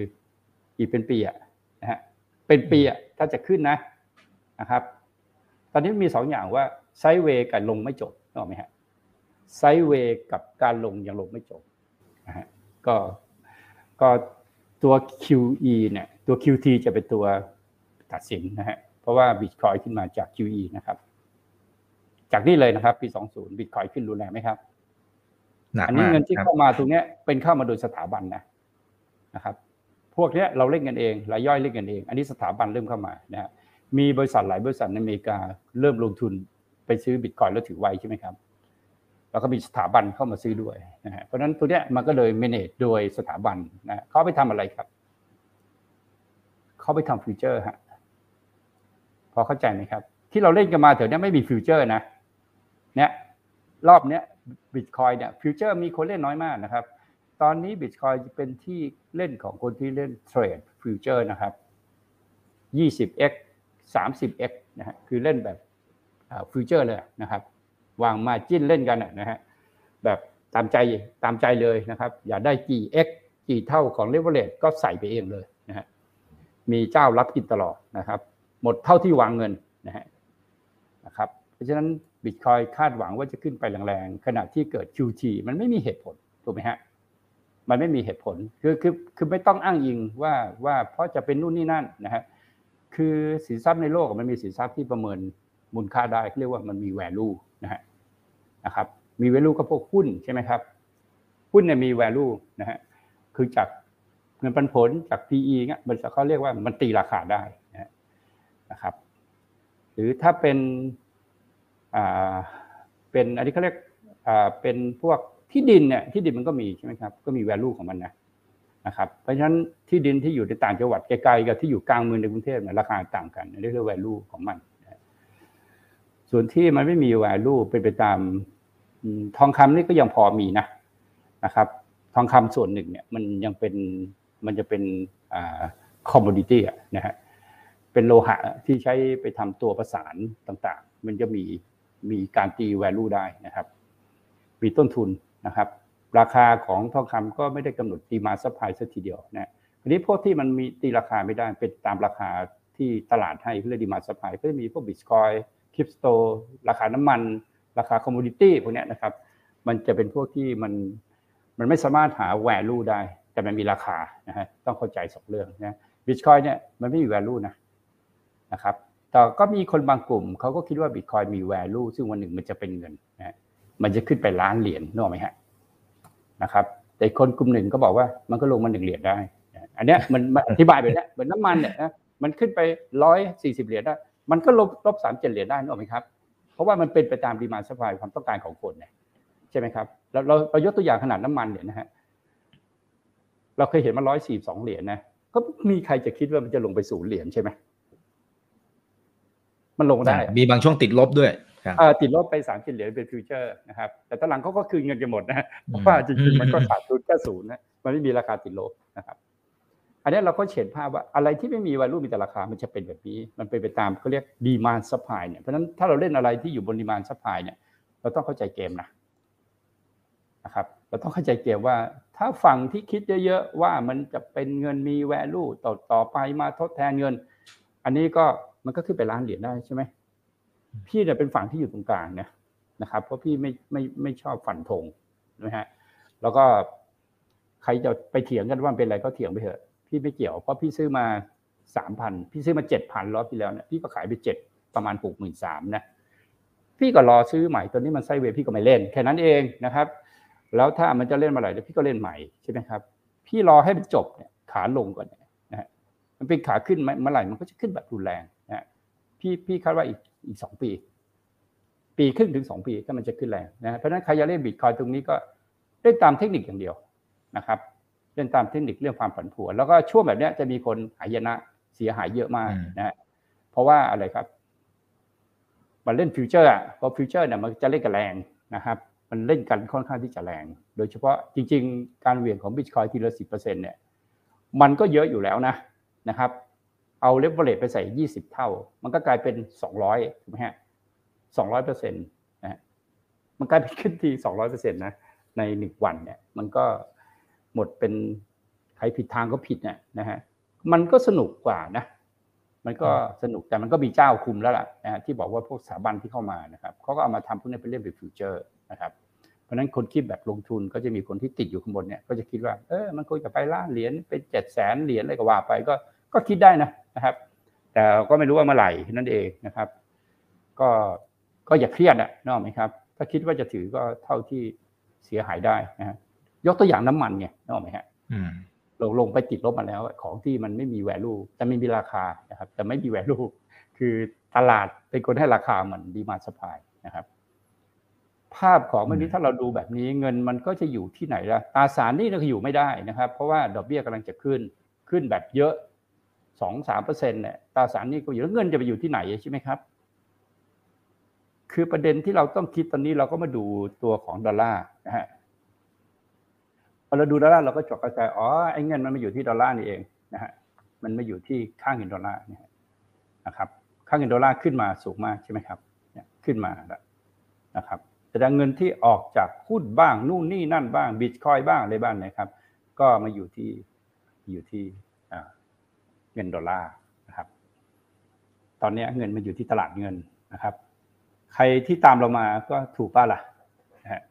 อีกเป็นปีอะนะฮะเป็นปีอะถ้าจะขึ้นนะนะครับ ตอนนี้มีสองอย่างว่าไซเวย์กับลงไม่จบนึกออกไหมฮะไซเวย์กับการลงยังลงไม่จบนะฮะก็ก็ตัว QE เนี่ยตัว QT จะเป็นตัวตัดสินนะฮะเพราะว่าบิตคอยขึ้นมาจาก QE นะครับ จากนี่เลยนะครับ ปี 20 บิตคอยขึ้นรุนแรงไหมครับ หนักอันนี้มากเงินที่ครับเข้ามาตรงเนี้ยเป็นเข้ามาโดยสถาบันนะนะครับ พวกเนี้ยเราเล่นกันเองรายย่อยเล่นกันเอง อันนี้สถาบันเริ่มเข้ามานะฮะมีบริษัทหลายบริษัทในอเมริกาเริ่มลงทุนไปซื้อบิตคอยแล้วถือไว้ใช่ไหมครับแล้วก็มีสถาบันเข้ามาซื้อด้วยนะฮะเพราะฉะนั้นตัวเนี้ยมันก็เลย manage โดยสถาบันนะเขาไปทำอะไรครับ เขาไปทำ future ฮะพอเข้าใจไหมครับ ที่เราเล่นกันมาแถวเนี้ยไม่มี future นะเนี่ยรอบเนี้ย บิตคอยน์เนี่ย future มีคนเล่นน้อยมากนะครับ ตอนนี้บิตคอยน์เป็นที่เล่นของคนที่เล่น trade future นะครับ 20x 30x นะฮะคือเล่นแบบ future เลยนะครับ วาง margin เล่นกันนะนะฮะแบบตามใจตามใจเลยนะครับ อย่าได้กี่ x กี่เท่าของเลเวลเลตก็ใส่ไปเองเลยนะฮะมีเจ้ารับกินตลอดนะครับ หมดเท่าที่วางเงินนะฮะนะครับ เพราะฉะนั้น บิตคอยคาดหวังว่าจะขึ้นไปแรงๆขณะที่เกิด QT มันไม่มีเหตุผลถูกไหมฮะมันไม่มีเหตุผลคือคือคือไม่ต้องอ้างอิงว่าว่าเพราะจะเป็นนู่นนี่นั่นนะฮะคือสินทรัพย์ในโลกมันมีสินทรัพย์ที่ประเมินมูลค่าได้เรียกว่ามันมี value นะฮะนะครับ มี value ก็พวกหุ้นใช่ไหมครับหุ้นเนี่ยมี value นะฮะคือจากเงินปันผลจาก PE เงี้ยมันเขาเรียกว่ามันตีราคาได้นะครับ หรือถ้าเป็น เป็นอันนี้เขาเรียกเป็นพวกที่ดินเนี่ยที่ดินมันก็มีใช่ไหมครับก็มี value ของมันนะนะครับเพราะฉะนั้นที่ดินที่อยู่ในต่างจังหวัดไกลๆกับที่อยู่กลางเมืองในกรุงเทพเนี่ยราคาต่างกันอันนี้เรียกว่า value ของมัน ส่วนที่มันไม่มี value เป็นไปตามทองคำนี่ก็ยังพอมีนะนะครับ ทองคำส่วนหนึ่งเนี่ยมันยังเป็นมันจะเป็นคอ่า commodity อะนะฮะเป็นโลหะที่ใช้ไปทำตัวประสานต่างๆ มันจะมี มีการตี value ได้นะครับ มีต้นทุนนะครับ ราคาของทองคำก็ไม่ได้กำหนด demand supply ซะทีเดียวนะทีนี้พวกที่มันมีตีราคาไม่ได้เป็นตามราคาที่ตลาดให้คือ demand supply ก็จะมีพวกบิตคอยน์คริปโตราคาน้ำมัน ราคา commodity พวกนี้นะครับ มันจะเป็นพวกที่มันมันไม่สามารถหา value ได้ แต่มันมีราคานะฮะต้องเข้าใจสองเรื่องนะบิตคอยน์เนี่ยมันไม่มี value นะนะครับ แต่ก็มีคนบางกลุ่มเขาก็คิดว่าบิตคอยน์มี value ซึ่งวันหนึ่งมันจะเป็นเงินนะมันจะขึ้นไปล้านเหรียญนึกออกไหมฮะนะครับ แต่คนกลุ่มหนึ่งก็บอกว่ามันก็ลงมาหนึ่งเหรียญได้ อันเนี้ยมันอธิบายไปแล้วเหมือนน้ำมันเนี่ยนะมันขึ้นไปร้อยสี่สิบเหรียญได้ มันก็ลบลบสามเจ็ดเหรียญได้นึกออกไหมครับ เพราะว่ามันเป็นไปตาม demand supply ความต้องการของคนเนี่ยใช่ไหมครับเราเราเรายกตัวอย่างขนาดน้ำมันเนี่ยนะฮะเราเคยเห็นมาร้อยสี่สองเหรียญนะก็มีใครจะคิดว่ามันจะลงไปศูนย์เหรียญใช่ไหม มันลงได้ มีบางช่วงติดลบด้วยครับติดลบไปสามสิบเหรียญเป็น future นะครับ แต่ตอนหลังเขาก็คืนเงินกันหมดนะเพราะว่าจริงๆมันก็ขาดทุนแค่ศูนย์นะมันไม่มีราคาติดลบนะครับ อันนี้เราก็เห็นภาพว่าอะไรที่ไม่มี value มีแต่ราคามันจะเป็นแบบนี้ มันเป็นไปตามเขาเรียก demand supply เนี่ยเพราะฉะนั้นถ้าเราเล่นอะไรที่อยู่บน demand supply เนี่ย เราต้องเข้าใจเกมนะนะครับ เราต้องเข้าใจเกมว่า ถ้าฝั่งที่คิดเยอะๆว่ามันจะเป็นเงินมี value ต่อต่อไปมาทดแทนเงิน อันนี้ก็ มันก็ขึ้นไปล้านเหรียญได้ใช่ไหมพี่เนี่ยเป็นฝั่งที่อยู่ตรงกลางเนี่ยนะครับ เพราะพี่ไม่ไม่ไม่ชอบฝันธงนะฮะแล้วก็ใครจะไปเถียงกันว่าเป็นอะไรก็เถียงไปเถอะ พี่ไม่เกี่ยวเพราะพี่ซื้อมาสามพันพี่ซื้อมาเจ็ดพันรอบที่แล้วเนี่ยพี่ก็ขายไปเจ็ดประมาณหกหมื่นสามนะพี่ก็รอซื้อใหม่ตัวนี้มันไซเวย์พี่ก็ไม่เล่น แค่นั้นเองนะครับ แล้วถ้ามันจะเล่นมาไหร่เดี๋ยวพี่ก็เล่นใหม่ใช่ไหมครับ พี่รอให้มันจบเนี่ยขาลงก่อนนะฮะมันเป็นขาขึ้นเมื่อไหร่มันก็จะขึ้นแบบรุนแรงนะ พี่พี่คาดว่าอีกอีกสองปี ปีครึ่งถึงสองปีถ้ามันจะขึ้นแรงนะเพราะฉะนั้นใครจะเล่นบิตคอยน์ตรงนี้ก็เล่นตามเทคนิคอย่างเดียวนะครับเล่นตามเทคนิคเรื่องความผันผวน แล้วก็ช่วงแบบนี้จะมีคนหายนะเสียหายเยอะมากนะเพราะว่าอะไรครับ มันเล่น future อะเพราะ future เนี่ยมันจะเล่นกันแรงนะครับ มันเล่นกันค่อนข้างที่จะแรง โดยเฉพาะจริง ๆ การเหวี่ยงของบิตคอยน์ทีละสิบเปอร์เซ็นต์เนี่ยมันก็เยอะอยู่แล้วนะนะครับ เอาเลเวลเลตไปใส่ยี่สิบเท่า มันก็กลายเป็นสองร้อยถูกไหมฮะสองร้อยเปอร์เซ็นต์นะมันกลายเป็นขึ้นทีสองร้อยเปอร์เซ็นต์นะในหนึ่งวันเนี่ย มันก็หมดเป็นใครผิดทางก็ผิดเนี่ยนะฮะมันก็สนุกกว่านะ มันก็สนุกแต่มันก็มีเจ้าคุมแล้วล่ะนะที่บอกว่าพวกสถาบันที่เข้ามานะครับเขาก็เอามาทำพวกนี้เป็นเรื่องเป็นฟิวเจอร์นะครับเพราะฉะนั้นคนคิดแบบลงทุนก็จะมีคนที่ติดอยู่ข้างบนเนี่ยก็จะคิดว่าเออมันควรจะไปล้านเหรียญเป็นเจ็ดแสนเหรียญอะไรก็ว่าไปก็ ก็คิดได้นะนะครับ แต่ก็ไม่รู้ว่าเมื่อไหร่นั่นเองนะครับ ก็ก็อย่าเครียดอะนอกไหมครับ ถ้าคิดว่าจะถือก็เท่าที่เสียหายได้นะฮะยกตัวอย่างน้ำมันไงนอกไหมฮะลงลงไปติดลบมาแล้ว ของที่มันไม่มีแวลูแต่ไม่มีราคานะครับ แต่ไม่มีแวลูคือตลาดเป็นคนให้ราคาเหมือนดีมาสปายนะครับ ภาพของวันนี้ถ้าเราดูแบบนี้เงินมันก็จะอยู่ที่ไหนล่ะตราสารนี่เราอยู่ไม่ได้นะครับ เพราะว่าดอกเบี้ยกำลังจะขึ้นขึ้นแบบเยอะ สองสามเปอร์เซ็นต์เนี่ยตราสารนี่ก็อยู่แล้วเงินจะไปอยู่ที่ไหนใช่ไหมครับ คือประเด็นที่เราต้องคิดตอนนี้เราก็มาดูตัวของดอลลาร์นะฮะพอเราดูดอลลาร์เราก็จดกระจายอ๋อไอ้เงินมันมาอยู่ที่ดอลลาร์นี่เองนะฮะมันมาอยู่ที่ค่าเงินดอลลาร์นะครับค่าเงินดอลลาร์ขึ้นมาสูงมากใช่ไหมครับขึ้นมาแล้วนะครับแสดงเงินที่ออกจากหุ้นบ้างนู่นนี่นั่นบ้างบิตคอยน์บ้างอะไรบ้างนะครับ ก็มาอยู่ที่อยู่ที่ เงินดอลลาร์นะครับ ตอนนี้เงินมันอยู่ที่ตลาดเงินนะครับ ใครที่ตามเรามาก็ถูกป่ะล่ะนะฮะ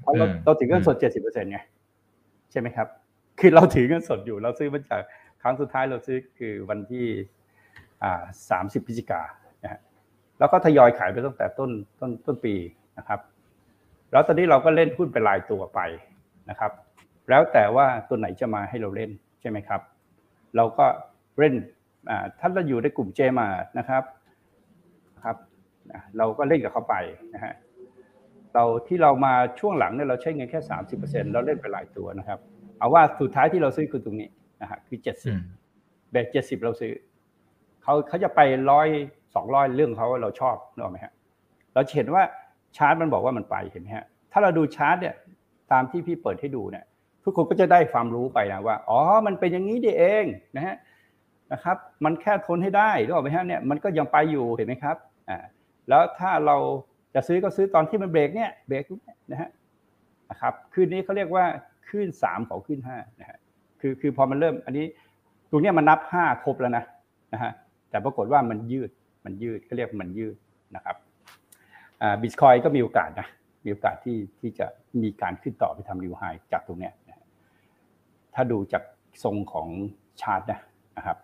เพราะเราเราถือเงินสดเจ็ดสิบเปอร์เซ็นต์ไงใช่ไหมครับ คือเราถือเงินสดอยู่เราซื้อมาจากครั้งสุดท้ายเราซื้อคือวันที่อ่าสามสิบพฤศจิกานะฮะแล้วก็ทยอยขายไปตั้งแต่ต้นต้นต้นปีนะครับ แล้วตอนนี้เราก็เล่นหุ้นเป็นรายตัวไปนะครับ แล้วแต่ว่าตัวไหนจะมาให้เราเล่นใช่ไหมครับ เราก็ เล่นถ้าเราอยู่ในกลุ่มเจมานะครับครับเราก็เล่นกับเขาไปนะฮะเราที่เรามาช่วงหลังเนี่ยเราใช้เงินแค่สามสิบเปอร์เซ็นเราเล่นไปหลายตัวนะครับ เอาว่าสุดท้ายที่เราซื้อคือตรงนี้นะฮะคือเจ็ดสิบแบกเจ็ดสิบเราซื้อเขาเขาจะไปร้อยสองร้อยเรื่องเขาเราชอบนึกออกไหมฮะเราเห็นว่าชาร์ตมันบอกว่ามันไปเห็นไหมฮะถ้าเราดูชาร์ตเนี่ยตามที่พี่เปิดให้ดูเนี่ยทุกคนก็จะได้ความรู้ไปนะว่า อ๋อ มันเป็นอย่างนี้ดีเองนะฮะ นะครับ มันแค่ทนให้ได้รู้ไหมฮะเนี่ยมันก็ยังไปอยู่เห็นไหมครับอ่าแล้วถ้าเราจะซื้อก็ซื้อตอนที่มันเบรกเนี่ยเบรกนะฮะนะครับคืนนี้เขาเรียกว่าคืนสามของคืนห้านะฮะคือคือพอมันเริ่มอันนี้ตรงนี้มันนับห้าครบแล้วนะนะฮะแต่ปรากฏว่ามันยืดมันยืดก็เรียกมันยืดนะครับบิตคอยก็มีโอกาสนะมีโอกาสที่ที่จะมีการขึ้นต่อไปทำนิวไฮจากตรงเนี้ยถ้าดูจากทรงของชาร์ตนะนะครับ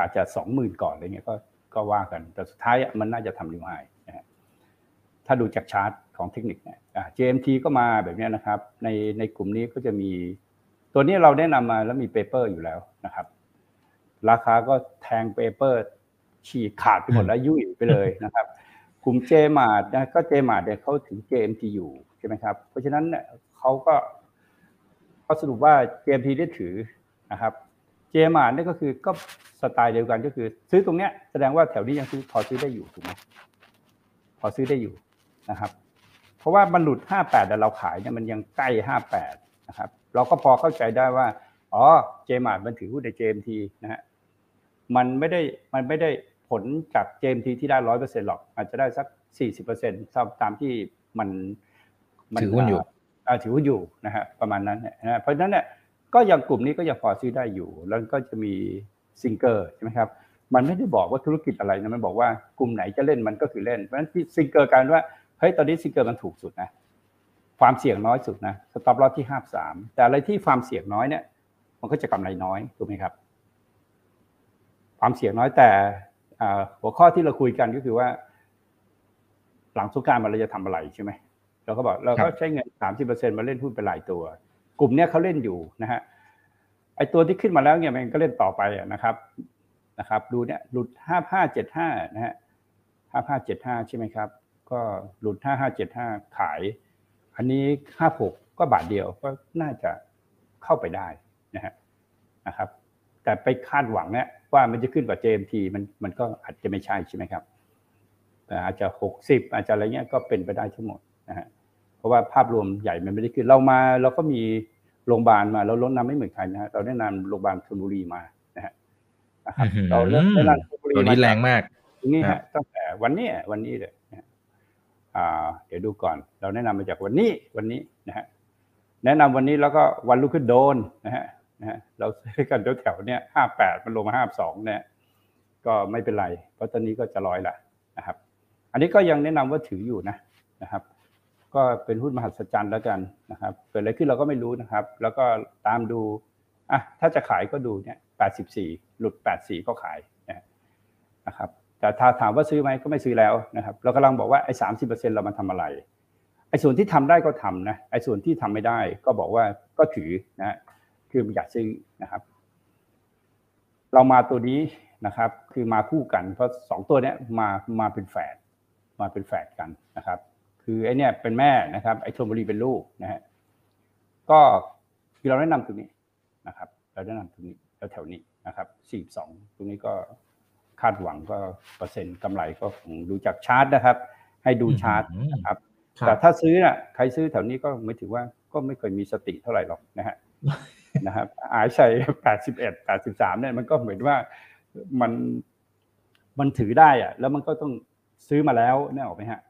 อาจจะสองหมื่นก่อนอะไรเงี้ยก็ก็ว่ากัน แต่สุดท้ายมันน่าจะทำนิวไฮนะฮะถ้าดูจากชาร์ตของเทคนิคเนี่ย JMT ก็มาแบบนี้นะครับ ในในกลุ่มนี้ก็จะมี ตัวนี้เราแนะนำมาแล้วมี paper อยู่แล้วนะครับ ราคาก็แทง paper ฉีกขาดไปหมดแล้วยุ่ยไปเลยนะครับ กลุ่ม Jaymart นะก็ Jaymart เนี่ยเขาถึง JMT อยู่ใช่ไหมครับ เพราะฉะนั้นเนี่ยเขาก็เขาสรุปว่า JMT ได้ถือนะครับ Jaymart นี่ก็คือก็สไตล์เดียวกันก็คือ ซื้อตรงเนี้ยแสดงว่าแถวนี้ยังซื้อพอซื้อได้อยู่ถูกไหมพอซื้อได้อยู่นะครับ เพราะว่ามันหลุด 58 แต่เราขายเนี่ยมันยังใกล้ 58 นะครับ เราก็พอเข้าใจได้ว่า อ๋อเจมาร์มันถือหุ้นใน JMT นะฮะมันไม่ได้มันไม่ได้ผลจาก JMT ที่ได้ร้อยเปอร์เซ็นต์หรอก อาจจะได้สัก 40เปอร์เซ็นต์ตามที่มันถือหุ้นอยู่ถือหุ้นอยู่นะฮะประมาณนั้นนะเพราะฉะนั้นเนี่ย ก็ยังกลุ่มนี้ก็ยังพอซื้อได้อยู่ แล้วก็จะมีซิงเกอร์ใช่ไหมครับ มันไม่ได้บอกว่าธุรกิจอะไรนะ มันบอกว่ากลุ่มไหนจะเล่นมันก็คือเล่น เพราะฉะนั้น Singer การว่าเฮ้ยตอนนี้ Singer มันถูกสุดนะ ความเสี่ยงน้อยสุดนะ stop loss ที่ห้าสามแต่อะไรที่ความเสี่ยงน้อยเนี่ย มันก็จะกำไรน้อยถูกไหมครับ ความเสี่ยงน้อยแต่หัวข้อที่เราคุยกันก็คือว่า หลังสงกรานต์มันเราจะทำอะไรใช่ไหมเราก็บอกเราก็ใช้เงินสามสิบเปอร์เซ็นต์มาเล่นหุ้นเป็นหลายตัว กลุ่มเนี้ยเขาเล่นอยู่นะฮะไอตัวที่ขึ้นมาแล้วเนี่ยมันก็เล่นต่อไปนะครับนะครับ ดูเนี่ยหลุดห้าห้าเจ็ดห้านะฮะห้าห้าเจ็ดห้าใช่ไหมครับ ก็หลุด5575ขาย อันนี้56ก็บาทเดียวก็น่าจะเข้าไปได้นะฮะนะครับ แต่ไปคาดหวังเนี่ยว่ามันจะขึ้นกว่า JMT มันมันก็อาจจะไม่ใช่ใช่ไหมครับแต่อาจจะ60อาจจะอะไรเงี้ยก็เป็นไปได้ทั้งหมดนะฮะ เพราะว่าภาพรวมใหญ่มันไม่ได้ขึ้นเรามาเราก็มีโรงพยาบาลมาเราลดน้ำไม่เหมือนใครนะฮะเราแนะนำโรงพยาบาลชลบุรีมานะฮะเราเแนะนำชลบุรีตัวนี้แรงมากนี่ฮะตั้งแต่วันนี้วันนี้เลยเดี๋ยวดูก่อน เราแนะนำมาจากวันนี้วันนี้นะฮะแนะนำวันนี้แล้วก็วันลุกขึ้นโดนนะฮะนะฮะเราซื้อกันแถวๆเนี้ยห้าแปดมันลงมาห้าสองเนี่ย ก็ไม่เป็นไร เพราะตอนนี้ก็จะร้อยละนะครับ อันนี้ก็ยังแนะนำว่าถืออยู่นะนะครับ ก็เป็นหุ้นมหัศจรรย์แล้วกันนะครับเกิดอะไรขึ้นเราก็ไม่รู้นะครับ แล้วก็ตามดูอะถ้าจะขายก็ดูเนี่ยแปดสิบสี่หลุดแปดสี่ก็ขายนะครับแต่ถ้าถามว่าซื้อไหมก็ไม่ซื้อแล้วนะครับ เรากำลังบอกว่าไอ้สามสิบเปอร์เซ็นเรามาทำอะไรไอ้ส่วนที่ทำได้ก็ทำนะไอ้ส่วนที่ทำไม่ได้ก็บอกว่าก็ถือนะคืออยากซื้อนะครับ เรามาตัวนี้นะครับ คือมาคู่กันเพราะสองตัวเนี้ยมามาเป็นแฝดมาเป็นแฝดกันนะครับ คือไอ้นี่เป็นแม่นะครับ ไอ้ชมบุรีเป็นลูกนะฮะก็คือเราแนะนำตรงนี้นะครับ เราแนะนำตรงนี้แล้วแถวนี้นะครับสี่สองตรงนี้ก็คาดหวังก็เปอร์เซ็นต์กำไรก็คงดูจากชาร์ตนะครับ ให้ดูชาร์ตนะครับ แต่ถ้าซื้อน่ะใครซื้อแถวนี้ก็ไม่ถือว่าก็ไม่เคยมีสติเท่าไหร่หรอกนะฮะนะครับอายชัยแปดสิบเอ็ดแปดสิบสามเนี่ยมันก็เหมือนว่ามันมันถือได้อะแล้วมันก็ต้องซื้อมาแล้วเนี่ยออกไหมฮะ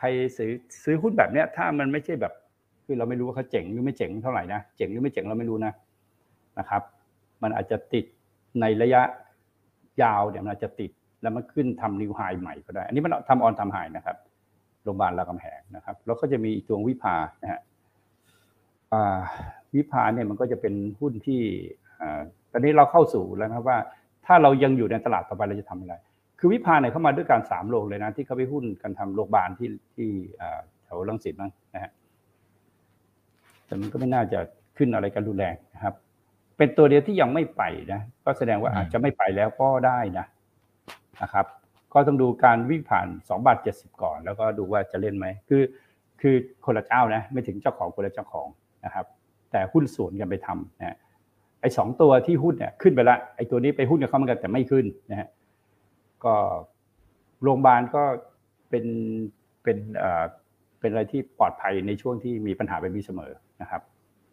ใครซื้อซื้อหุ้นแบบเนี้ยถ้ามันไม่ใช่แบบ คือเราไม่รู้ว่าเขาเจ๋งหรือไม่เจ๋งเท่าไหร่นะเจ๋งหรือไม่เจ๋งเราไม่รู้นะนะครับ มันอาจจะติดในระยะยาวเนี่ยมันอาจจะติดแล้วมันขึ้นทำนิวไฮใหม่ก็ได้ อันนี้มันทำออนทำไฮนะครับโรงพยาบาลรามคำแหงนะครับ แล้วก็จะมีตัววิภานะฮะวิภาเนี่ยมันก็จะเป็นหุ้นที่ตอนนี้เราเข้าสู่แล้วนะว่า ถ้าเรายังอยู่ในตลาดต่อไปเราจะทำอะไร คือวิภาเนี่ยเข้ามาด้วยการสามโรงเลยนะที่เขาไปหุ้นกันทำโรงพยาบาลที่ที่แถวลังสิตมั้งนะฮะแต่มันก็ไม่น่าจะขึ้นอะไรกันรุนแรงนะครับ เป็นตัวเดียวที่ยังไม่ไปนะก็แสดงว่าอาจจะไม่ไปแล้วก็ได้นะนะครับ ก็ต้องดูการวิ่งผ่าน2บาท70ก่อน แล้วก็ดูว่าจะเล่นไหมคือ คือคนละเจ้านะไม่ถึงเจ้าของคนละเจ้าของนะครับ แต่หุ้นส่วนกันไปทำนะไอ้สองตัวที่หุ้นเนี่ยขึ้นไปละไอ้ตัวนี้ไปหุ้นกับเขาเหมือนกันแต่ไม่ขึ้นนะฮะ ก็โรงพยาบาลก็เป็นเป็นเอ่อเป็นอะไรที่ปลอดภัยในช่วงที่มีปัญหาไปมีเสมอนะครับ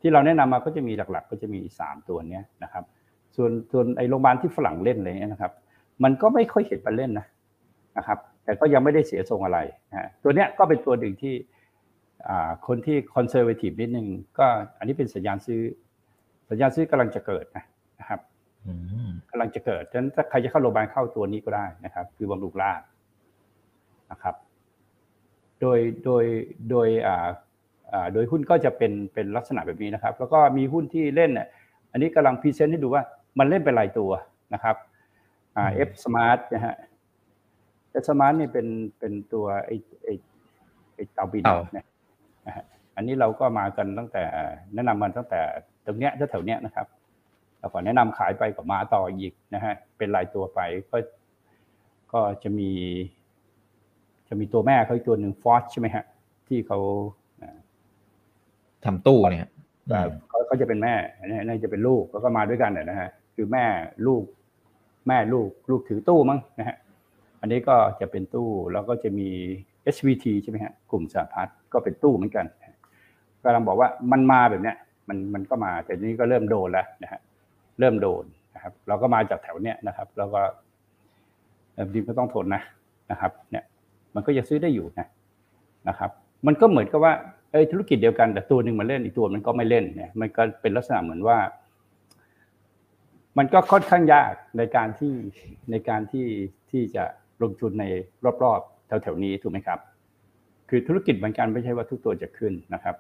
ที่เราแนะนำมาก็จะมีหลักๆ ก็จะมีสามตัวเนี้ยนะครับ ส่วนส่วนไอโรงพยาบาลที่ฝรั่งเล่นอะไรเงี้ยนะครับ มันก็ไม่ค่อยเห็นไปเล่นนะนะครับ แต่ก็ยังไม่ได้เสียทรงอะไรนะตัวเนี้ยก็เป็นตัวหนึ่งที่คนที่ conservative นิดนึงก็อันนี้เป็นสัญญาณซื้อ สัญญาณซื้อกำลังจะเกิดนะ กำลังจะเกิดฉะนั้นถ้าใครจะเข้าโรงพยาบาลเข้าตัวนี้ก็ได้นะครับ คือบำรุงราษฎร์นะครับ โดยโดยโดยโดยหุ้นก็จะเป็นเป็นลักษณะแบบนี้นะครับ แล้วก็มีหุ้นที่เล่นเนี่ยอันนี้กำลัง present ให้ดูว่ามันเล่นเป็นรายตัวนะครับ FSMART นะฮะ FSMART นี่เป็นเป็นตัวไอไอไอ้เต่าบินเต่าเนี่ยนะฮะอันนี้เราก็มากันตั้งแต่แนะนำมันตั้งแต่ตรงเนี้ยแถวๆเนี้ยนะครับ แล้วก็แนะนำขายไปก็มาต่ออีกนะฮะเป็นรายตัวไปก็ก็จะมี จะมีตัวแม่เขาอีกตัวหนึ่งฟอสใช่ไหมฮะ ที่เขาทำตู้เนี่ยอ่าเขาเขาจะเป็นแม่อันนี้น่าจะเป็นลูกแล้วก็มาด้วยกันนะฮะคือแม่ลูก แม่ลูกลูกถือตู้มั้งนะฮะอันนี้ก็จะเป็นตู้แล้วก็จะมี SVT ใช่ไหมฮะกลุ่มสหพัฒน์ก็เป็นตู้เหมือนกันกำลังบอกว่ามันมาแบบเนี้ยมันมันก็มาแต่ทีนี้ก็เริ่มโดนแล้วนะฮะ เริ่มโดนนะครับ เราก็มาจากแถวเนี้ยนะครับ แล้วก็ดิมก็ต้องทนนะนะครับ เนี่ย มันก็ยังซื้อได้อยู่นะนะครับ มันก็เหมือนกับว่าเอ้ยธุรกิจเดียวกันแต่ตัวหนึ่งมันเล่นอีกตัวมันก็ไม่เล่นเนี่ยมันก็เป็นลักษณะเหมือนว่า มันก็ค่อนข้างยากในการที่ในการที่ที่จะลงทุนในรอบๆแถวๆนี้ถูกไหมครับ คือธุรกิจเหมือนกันไม่ใช่ว่าทุกตัวจะขึ้นนะครับ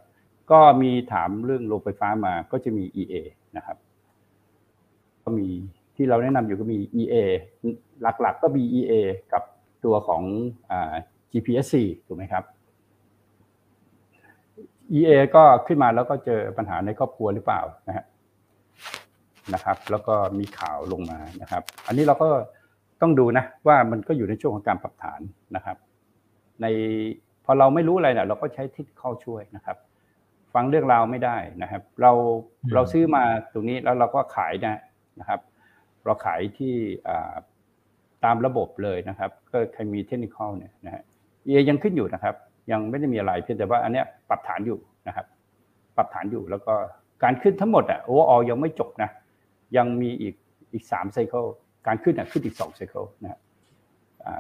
ก็มีถามเรื่องโรงไฟฟ้ามาก็จะมี EA นะครับ ก็มีที่เราแนะนำอยู่ก็มี EA หลักๆก็มี EA กับตัวของอ่า GPSC ถูกไหมครับ EA ก็ขึ้นมาแล้วก็เจอปัญหาในครอบครัวหรือเปล่านะฮะนะครับ แล้วก็มีข่าวลงมานะครับ อันนี้เราก็ต้องดูนะว่ามันก็อยู่ในช่วงของการปรับฐานนะครับ ในพอเราไม่รู้อะไรเนี่ยเราก็ใช้ทิศเข้าช่วยนะครับ ฟังเรื่องราวไม่ได้นะครับ เราอืมเราซื้อมาตรงนี้แล้วเราก็ขายนะ นะครับ เราขายที่ตามระบบเลยนะครับ ก็ใครมีเทคนิคเนี่ยนะฮะยังขึ้นอยู่นะครับ ยังไม่ได้มีอะไรเพียงแต่ว่าอันเนี้ยปรับฐานอยู่นะครับ ปรับฐานอยู่แล้วก็การขึ้นทั้งหมดอะ overall ยังไม่จบนะ ยังมีอีกอีกสาม cycle การขึ้นอะขึ้นอีกสอง cycle นะฮะ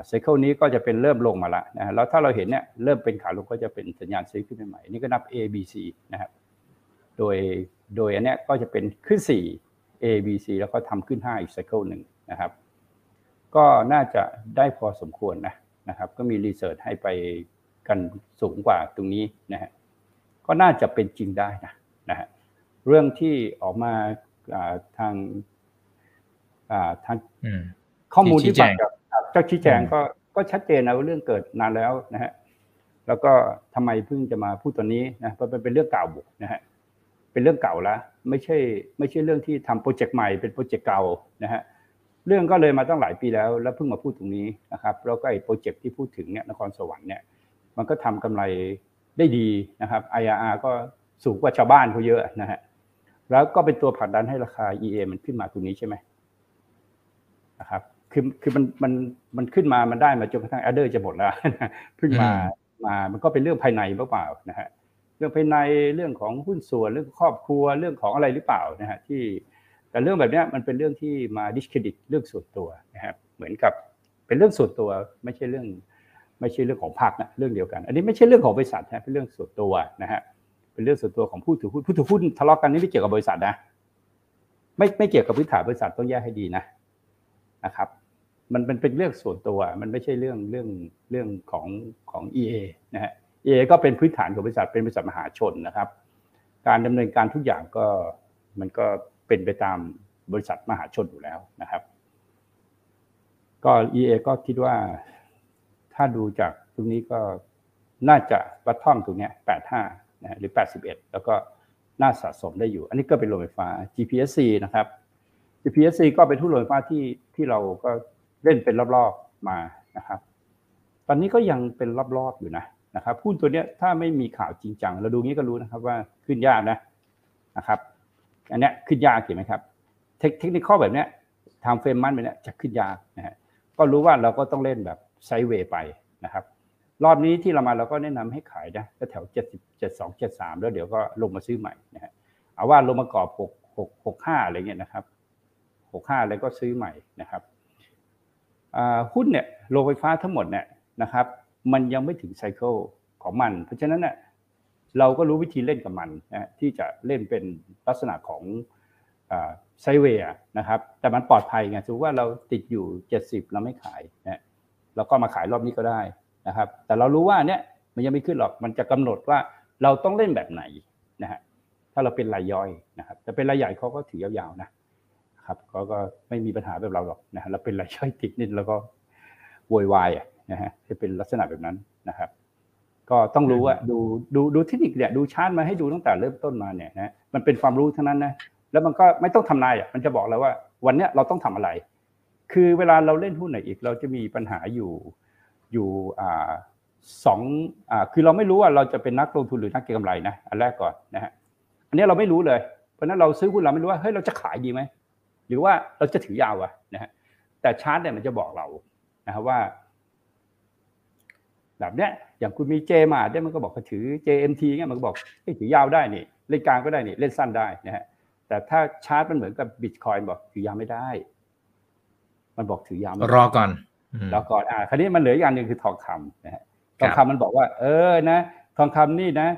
cycle นี้ก็จะเป็นเริ่มลงมาละนะแล้วถ้าเราเห็นเนี่ยเริ่มเป็นขาลงก็จะเป็นสัญญาณซื้อขึ้นใหม่นี่ก็นับ A B C นะครับโดยโดยอันเนี้ยก็จะเป็นขึ้น4 A B C แล้วก็ทำขึ้น 5 อีกไซเคิลหนึ่งนะครับ ก็น่าจะได้พอสมควรนะนะครับ ก็มีรีเสิร์ชให้ไปกันสูงกว่าตรงนี้นะฮะก็น่าจะเป็นจริงได้นะนะฮะเรื่องที่ออกมาอ่าทางอ่าทางอืมข้อมูลชี้ที่แจฟังงจากเจ้าชี้แจงอืมก็ก็ชัดเจนนะว่าเรื่องเกิดนานแล้วนะฮะแล้วก็ทำไมเพิ่งจะมาพูดตอนนี้นะเพราะมันเป็นเรื่องเก่าบุกนะฮะเป็นเรื่องเก่าแล้ว ไม่ใช่ไม่ใช่เรื่องที่ทำโปรเจกต์ใหม่เป็นโปรเจกต์เก่านะฮะเรื่องก็เลยมาตั้งหลายปีแล้ว แล้วเพิ่งมาพูดตรงนี้นะครับแล้วก็ไอ้โปรเจกต์ที่พูดถึงเนี่ยนครสวรรค์เนี่ยมันก็ทำกำไรได้ดีนะครับ IRR ก็สูงกว่าชาวบ้านเขาเยอะนะฮะแล้วก็เป็นตัวผลักดันให้ราคา EA มันขึ้นมาตรงนี้ใช่ไหมนะครับคือคือมันมันมันขึ้นมามันได้มาจนกระทั่งอเดอร์จะหมดแล้วเพิ่งมามามันก็เป็นเรื่องภายในเปล่านะฮะ เรื่องภายในเรื่องของหุ้นส่วนเรื่องครอบครัวเรื่องของอะไรหรือเปล่านะฮะที่แต่เรื่องแบบนี้มันเป็นเรื่องที่มาดิสเครดิตเรื่องส่วนตัวนะครับเหมือนกับเป็นเรื่องส่วนตัวไม่ใช่เรื่องไม่ใช่เรื่องของพรรคนะเรื่องเดียวกัน อันนี้ไม่ใช่เรื่องของบริษัทนะเป็นเรื่องส่วนตัวนะฮะเป็นเรื่องส่วนตัวของผู้ถือหุ้นผู้ถือหุ้นทะเลาะกันนี่ไม่เกี่ยวกับบริษัทนะไม่ไม่เกี่ยวกับพื้นฐานบริษัทต้องแยกให้ดีนะนะครับ มันเป็นเป็นเรื่องส่วนตัวมันไม่ใช่เรื่องเรื่องเรื่องของของ EA นะฮะ EA ก็เป็นพื้นฐานของบริษัทเป็นบริษัทมหาชนนะครับ การดำเนินการทุกอย่างก็มันก็เป็นไปตามบริษัทมหาชนอยู่แล้วนะครับ ก็ EA ก็คิดว่าถ้าดูจากตรงนี้ก็น่าจะวัดท่อมตรงนี้ย85นะฮะหรือ81แล้วก็น่าสะสมได้อยู่ อันนี้ก็เป็นโรงไฟฟ้า GPSC นะครับ GPSC ก็เป็นหุ้นโรงไฟฟ้าที่ที่เราก็เล่นเป็นรอบๆมานะครับ ตอนนี้ก็ยังเป็นรอบๆอยู่นะ นะครับหุ้นตัวเนี้ยถ้าไม่มีข่าวจริงจัง เราดูงี้ก็รู้นะครับว่าขึ้นยากนะนะครับอันนี้ขึ้นยากเห็นไหมครับเทคเทคนิคแบบเนี้ยทำเฟรมมันแบบเนี้ยจะขึ้นยากนะฮะก็รู้ว่าเราก็ต้องเล่นแบบไซเวย์ไปนะครับ รอบนี้ที่เรามาเราก็แนะนำให้ขายนะแถวเจ็ดสิบเจ็ดสองเจ็ดสามแล้วเดี๋ยวก็ลงมาซื้อใหม่นะฮะเอาว่าลงมากรอบหกหกหกห้าอะไรเงี้ยนะครับหกห้าแล้วก็ซื้อใหม่นะครับหุ้นเนี่ยโรงไฟฟ้าทั้งหมดเนี่ยนะครับ มันยังไม่ถึงไซเคิลของมัน เพราะฉะนั้นเนี่ยเราก็รู้วิธีเล่นกับมันนะที่จะเล่นเป็นลักษณะของไซเวย์นะครับแต่มันปลอดภัยไงสมมติว่าเราติดอยู่ 70 เราไม่ขายนะเราก็มาขายรอบนี้ก็ได้นะครับ แต่เรารู้ว่าเนี่ยมันยังไม่ขึ้นหรอกมันจะกำหนดว่าเราต้องเล่นแบบไหนนะฮะถ้าเราเป็นรายย่อยนะครับแต่เป็นรายใหญ่เขาก็ถือยาวๆนะครับเขาก็ไม่มีปัญหาแบบเราหรอกนะฮะเราเป็นรายย่อยติดนิดแล้วก็โวยวายอะ นะฮะจะเป็นลักษณะแบบนั้นนะครับ ก็ต้องรู้ว่าดูดูดูเทคนิคเนี่ยดูชาร์ตมาให้ดูตั้งแต่เริ่มต้นมาเนี่ยนะมันเป็นความรู้ทั้งนั้นนะแล้วมันก็ไม่ต้องทำนายอะมันจะบอกแล้วว่า วันเนี้ยเราต้องทำอะไร คือเวลาเราเล่นหุ้นไหนอีก เราจะมีปัญหาอยู่อยู่อ่าสองอ่าคือเราไม่รู้ว่าเราจะเป็นนักลงทุนหรือนักเก็งกำไรนะอันแรกก่อนนะฮะอันนี้เราไม่รู้เลย เพราะนั้นเราซื้อหุ้นเราไม่รู้ว่าเฮ้ยเราจะขายดีไหมหรือว่าเราจะถือยาวอะนะฮะแต่ชาร์ตเนี่ยมันจะบอกเรานะครับว่า แบบเนี้ยอย่างคุณมีเจมาเนี่ยมันก็บอกถือ JMT เงี้ยมันก็บอกถือยาวได้นี่เล่นกลางก็ได้นี่เล่นสั้นได้นะฮะแต่ถ้าชาร์ตมันเหมือนกับบิตคอยน์บอกถือยาวไม่ได้ มันบอกถือยาวรอก่อนรอก่อนอ่าคราวนี้มันเหลืออีกอย่างหนึ่งคือทองคำนะฮะทองคำมันบอกว่า เออนะ ทองคำนี่นะ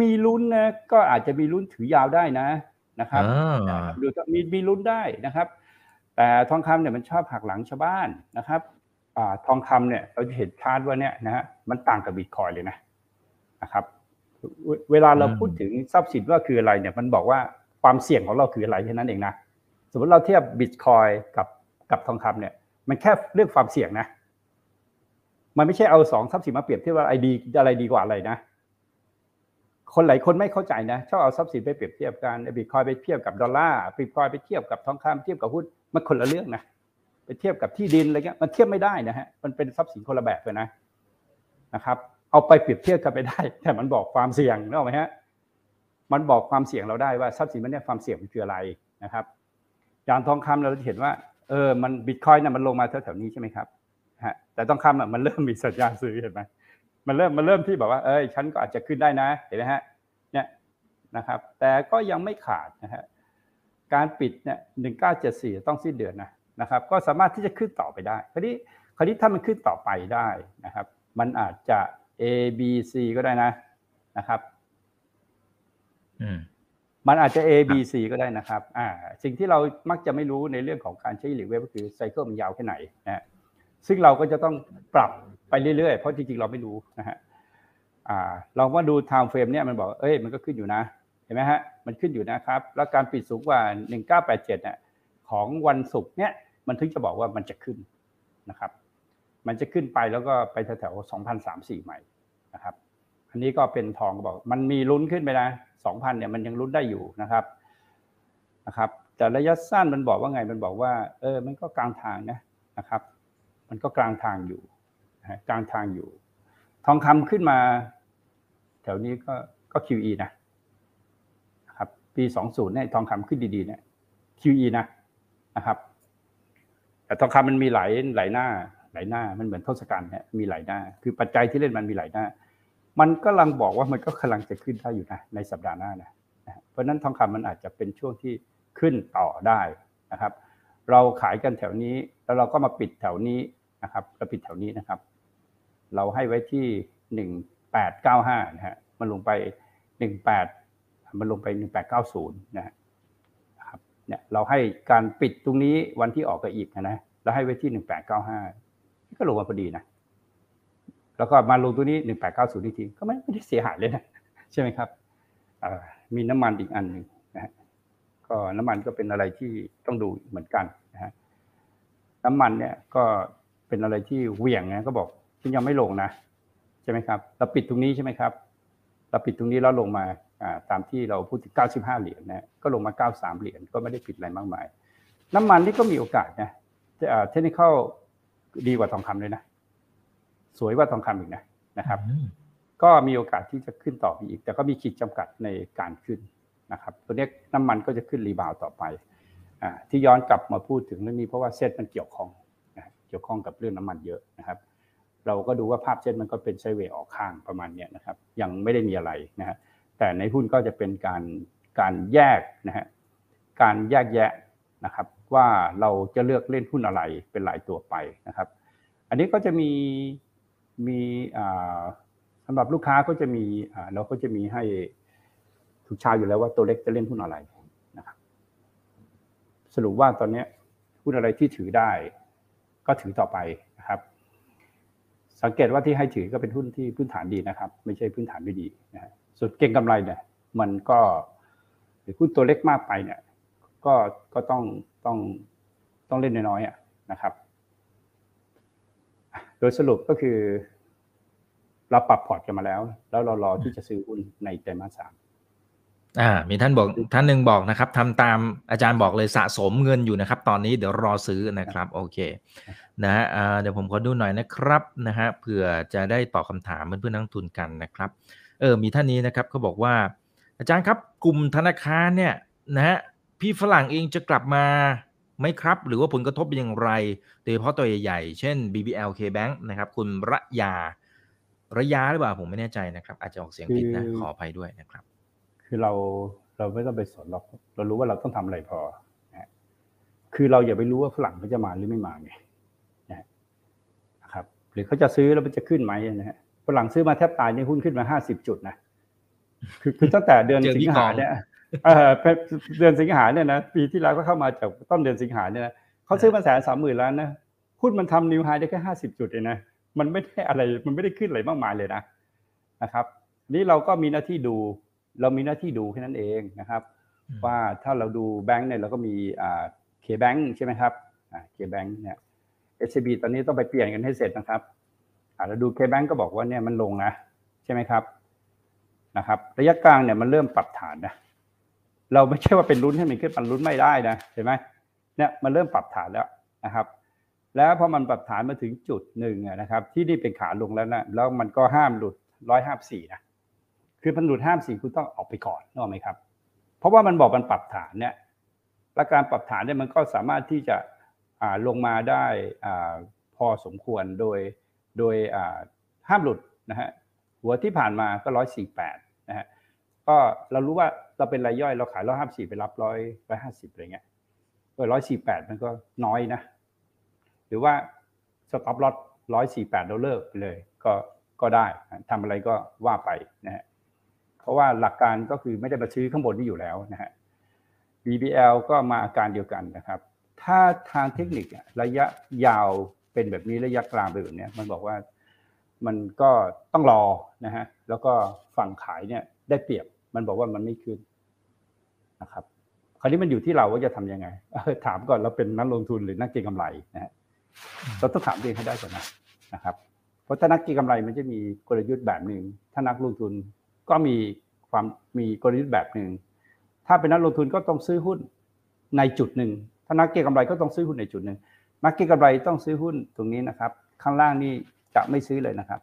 มีลุ้นนะก็อาจจะมีลุ้นถือยาวได้นะนะครับดูมีมีลุ้นได้นะครับ แต่ทองคำเนี่ยมันชอบหักหลังชาวบ้านนะครับ อทองคำเนี่ยเราจะเห็นชาร์ตว่าเนี่ยนะฮะมันต่างกับบิตคอยน์เลยนะนะครับ เวลาเราพูดถึงทรัพย์สินว่าคืออะไรเนี่ยมันบอกว่าความเสี่ยงของเราคืออะไรแค่นั้นเองนะสมมติเราเทียบบิตคอยน์กับกับทองคำเนี่ย มันแค่เรื่องความเสี่ยงนะ มันไม่ใช่เอาสองทรัพย์สินมาเปรียบเทียบว่าไอดีอะไรดีกว่าอะไรนะคนหลายคนไม่เข้าใจนะชอบเอาทรัพย์สินไปเปรียบเทียบกันบิตคอยน์ไปเทียบกับดอลลาร์บิตคอยน์ไปเทียบกับทองคำเทียบกับหุ้นมันคนละเรื่องนะ ไปเทียบกับที่ดินอะไรเงี้ยมันเทียบไม่ได้นะฮะมันเป็นทรัพย์สินคนละแบบเลยนะนะครับ เอาไปเปรียบเทียบกันไปได้ แต่มันบอกความเสี่ยงนึกออกไหมฮะมันบอกความเสี่ยงเราได้ว่าทรัพย์สินมันเนี่ยความเสี่ยงมันคืออะไรนะครับ อย่างทองคำเราจะเห็นว่าเออมันบิตคอยเนี่ยมันลงมาแถวๆนี้ใช่ไหมครับฮะแต่ต้องคำอะมันเริ่มมีสัญญาณซื้อเห็นไหมมันเริ่มมันเริ่มที่แบบว่าเอ้ยฉันก็อาจจะขึ้นได้นะเห็นไหมฮะเนี่ยนะครับ แต่ก็ยังไม่ขาดนะฮะการปิดเนี่ยหนึ่งเก้าเจ็ดสี่ต้องสิ้นเดือนนะ นะครับก็สามารถที่จะขึ้นต่อไปได้คราวนี้คราวนี้ถ้ามันขึ้นต่อไปได้นะครับ มันอาจจะ A B C ก็ได้นะนะครับมันอาจจะ A B C ก็ได้นะครับอ่าสิ่งที่เรามักจะไม่รู้ในเรื่องของการใช้หลีกเว็บก็คือไซเคิลมันยาวแค่ไหนนะซึ่งเราก็จะต้องปรับไปเรื่อยๆ เพราะจริงๆ เราไม่รู้นะฮะเราว่าดู time frame เนี่ยมันบอกเอ้ยมันก็ขึ้นอยู่นะ เห็นไหมฮะมันขึ้นอยู่นะครับ แล้วการปิดสูงกว่า 1987เนี่ยของวันศุกร์เนี่ย มันถึงจะบอกว่ามันจะขึ้นนะครับ มันจะขึ้นไปแล้วก็ไปแถวๆ2034ใหม่นะครับ อันนี้ก็เป็นทองก็บอก มันมีลุ้นขึ้นไปนะ2,000เนี่ยมันยังลุ้นได้อยู่นะครับนะครับ แต่ระยะสั้นมันบอกว่าไงมันบอกว่า เออ มันก็กลางทางนะนะครับ มันก็กลางทางอยู่กลางทางอยู่ ทองคำขึ้นมา แถวนี้ก็ก็ QE นะครับ ปี 20เนี่ยทองคำขึ้นดีๆเนี่ย QE นะนะครับ แต่ทองคำมันมีหลายหลายหน้า หลายหน้ามันเหมือนทศกัณฐ์เนี่ยมีหลายหน้า คือปัจจัยที่เล่นมันมีหลายหน้า มันก็ลังบอกว่ามันก็กำลังจะขึ้นได้อยู่นะในสัปดาห์หน้านะเพราะนั้นทองคำมันอาจจะเป็นช่วงที่ขึ้นต่อได้นะครับ เราขายกันแถวนี้ แล้วเราก็มาปิดแถวนี้นะครับเราปิดแถวนี้นะครับ เราให้ไว้ที่หนึ่งแปดเก้าห้านะฮะมันลงไปหนึ่งแปดมันลงไปหนึ่งแปดเก้าศูนย์นะ เนี่ยเราให้การปิดตรงนี้วันที่ออกกับอีกนะเราให้ไว้ที่หนึ่งแปดเก้าห้าก็ลงมาพอดีนะ แล้วก็มาลงตัวนี้หนึ่งแปดเก้าศูนย์ทีก็ไม่ไม่ได้เสียหายเลยนะใช่ไหมครับมีน้ำมันอีกอันหนึ่งนะฮะก็น้ำมันก็เป็นอะไรที่ต้องดูเหมือนกันนะฮะน้ำมันเนี่ยก็เป็นอะไรที่เหวี่ยงนะก็บอกฉันยังไม่ลงนะใช่ไหมครับ เราปิดตรงนี้ใช่ไหมครับ เราปิดตรงนี้แล้วลงมา ตามที่เราพูดถึง 95 เหรียญนะก็ลงมา 93 เหรียญก็ไม่ได้ปิดอะไรมากมาย น้ำมันนี่ก็มีโอกาสนะเทคนิคดีกว่าทองคำเลยนะ สวยกว่าทองคำอีกนะนะครับ ก็มีโอกาสที่จะขึ้นต่อไปอีก แต่ก็มีขีดจำกัดในการขึ้นนะครับ ตัวนี้น้ำมันก็จะขึ้นรีบาวต่อไปที่ย้อนกลับมาพูดถึงเรื่องนี้เพราะว่าเซตมันเกี่ยวข้องเกี่ยวข้องกับเรื่องน้ำมันเยอะนะครับเราก็ดูว่าภาพเช่นมันก็เป็นไซเวย์ออกข้างประมาณนี้นะครับ ยังไม่ได้มีอะไรนะฮะ แต่ในหุ้นก็จะเป็นการการแยกนะฮะการแยกแยะนะครับว่าเราจะเลือกเล่นหุ้นอะไรเป็นหลายตัวไปนะครับ อันนี้ก็จะมีมีสำหรับลูกค้าก็จะมีเราก็จะมีให้ทุกชาอยู่แล้วว่าตัวเล็กจะเล่นหุ้นอะไรนะครับสรุปว่าตอนนี้หุ้นอะไรที่ถือได้ ก็ถือต่อไปนะครับ สังเกตว่าที่ให้ถือก็เป็นหุ้นที่พื้นฐานดีนะครับ ไม่ใช่พื้นฐานไม่ดีนะฮะ ส่วนเก่งกำไรเนี่ย มันก็หรือหุ้นตัวเล็กมากไปเนี่ย ก็ก็ต้องต้องต้องเล่นน้อยๆนะครับ โดยสรุปก็คือ เราปรับพอร์ตกันมาแล้ว แล้วเรารอที่จะซื้อหุ้นในไตรมาสสามอ่า มีท่านบอกท่านหนึ่งบอกนะครับทำตามอาจารย์บอกเลยสะสมเงินอยู่นะครับ ตอนนี้เดี๋ยวรอซื้อนะครับ โอเค นะฮะเดี๋ยวผมขอดูหน่อยนะครับนะฮะเผื่อจะได้ตอบคาถามเพื่อนๆนักทุนกันนะครับ เออมีท่านนี้นะครับเขาบอกว่า อาจารย์ครับกลุ่มธนาคารเนี่ยนะฮะพี่ฝรั่งเองจะกลับมาไหมครับ หรือว่าผลกระทบเป็นอย่างไร โดยเฉพาะตัวใหญ่ๆ เช่น BBL K Bank นะครับ คุณระยา ระยาหรือเปล่าผมไม่แน่ใจนะครับ อาจจะออกเสียงผิดนะ ขออภัยด้วยนะครับ คือเราเราไม่ต้องไปสนเราเรารู้ว่าเราต้องทำอะไรพอนะคือเราอย่าไปรู้ว่าฝรั่งเขาจะมาหรือไม่มาไงนะครับ หรือเขาจะซื้อแล้วมันจะขึ้นไหมนะฮะ ฝรั่งซื้อมาแทบตายนี่หุ้นขึ้นมาห้าสิบจุดนะคือคือตั้งแต่เดือนสิงหาเนี่ยเออเดือนสิงหาเนี่ยนะปีที่แล้วก็เข้ามาจากต้นเดือนสิงหาเนี่ยนะเขาซื้อมาแสนสามหมื่นล้านนะหุ้นมันทำนิวไฮได้แค่ห้าสิบจุดเองนะมันไม่ได้อะไรมันไม่ได้ขึ้นอะไรมากมายเลยนะนะครับ นี่เราก็มีหน้าที่ดู เรามีหน้าที่ดูแค่นั้นเองนะครับ ว่าถ้าเราดูแบงค์เนี่ยเราก็มีอ่าเคแบงค์ใช่ไหมครับอ่าเคแบงค์เนี่ยเอชบีตอนนี้ต้องไปเปลี่ยนกันให้เสร็จนะครับอ่า เราดูเคแบงค์ก็บอกว่าเนี่ยมันลงนะ ใช่ไหมครับนะครับ ระยะกลางเนี่ยมันเริ่มปรับฐานนะเราไม่ใช่ว่าเป็นลุ้นให้มันขึ้นมันลุ้นไม่ได้นะเห็นไหมเนี่ยมันเริ่มปรับฐานแล้วนะครับ แล้วพอมันปรับฐานมาถึงจุดหนึ่งนะครับ ที่นี่เป็นขาลงแล้วนะแล้วมันก็ห้ามหลุดร้อยห้าสี่นะคือมันหลุดห้ามสี่คุณต้องออกไปก่อนนึกไหมครับ เพราะว่ามันบอกมันปรับฐานเนี่ยและการปรับฐานเนี่ยมันก็สามารถที่จะลงมาได้พอสมควรโดย โดยห้ามหลุดนะฮะหัวที่ผ่านมาก็ร้อยสี่แปดนะฮะก็เรารู้ว่าเราเป็นรายย่อยเราขายร้อยห้าสี่ไปรับร้อยร้อยห้าสิบอะไรเงี้ยก็ร้อยสี่แปดมันก็น้อยนะ หรือว่าสต็อปลอตร้อยสี่แปดเราเลิกไปเลย ก็ก็ได้ทำอะไรก็ว่าไปนะฮะเพราะว่าหลักการก็คือไม่ได้มาซื้อข้างบนนี่อยู่แล้วนะฮะ BBL ก็มาอาการเดียวกันนะครับ ถ้าทางเทคนิคระยะยาว เป็นแบบนี้ระยะกลางเป็นแบบนี้มันบอกว่ามันก็ต้องรอนะฮะแล้วก็ฝั่งขายเนี่ยได้เปรียบมันบอกว่ามันไม่ขึ้นนะครับ คราวนี้มันอยู่ที่เราว่าจะทํำยังไงถามก่อนเราเป็นนักลงทุนหรือนักเก็งกำไรนะฮะเราต้องถามเองให้ได้ก่อนนะนะครับ เพราะถ้านักเก็งกำไรมันจะมีกลยุทธ์แบบหนึ่งถ้านักลงทุนก็มีความมีกลยุทธ์แบบหนึ่งถ้าเป็นนักลงทุนก็ต้องซื้อหุ้นในจุดหนึ่งถ้านักเก็งกำไรก็ต้องซื้อหุ้นในจุดหนึ่ง นักเก็งกำไรต้องซื้อหุ้นตรงนี้นะครับ ข้างล่างนี่จะไม่ซื้อเลยนะครับ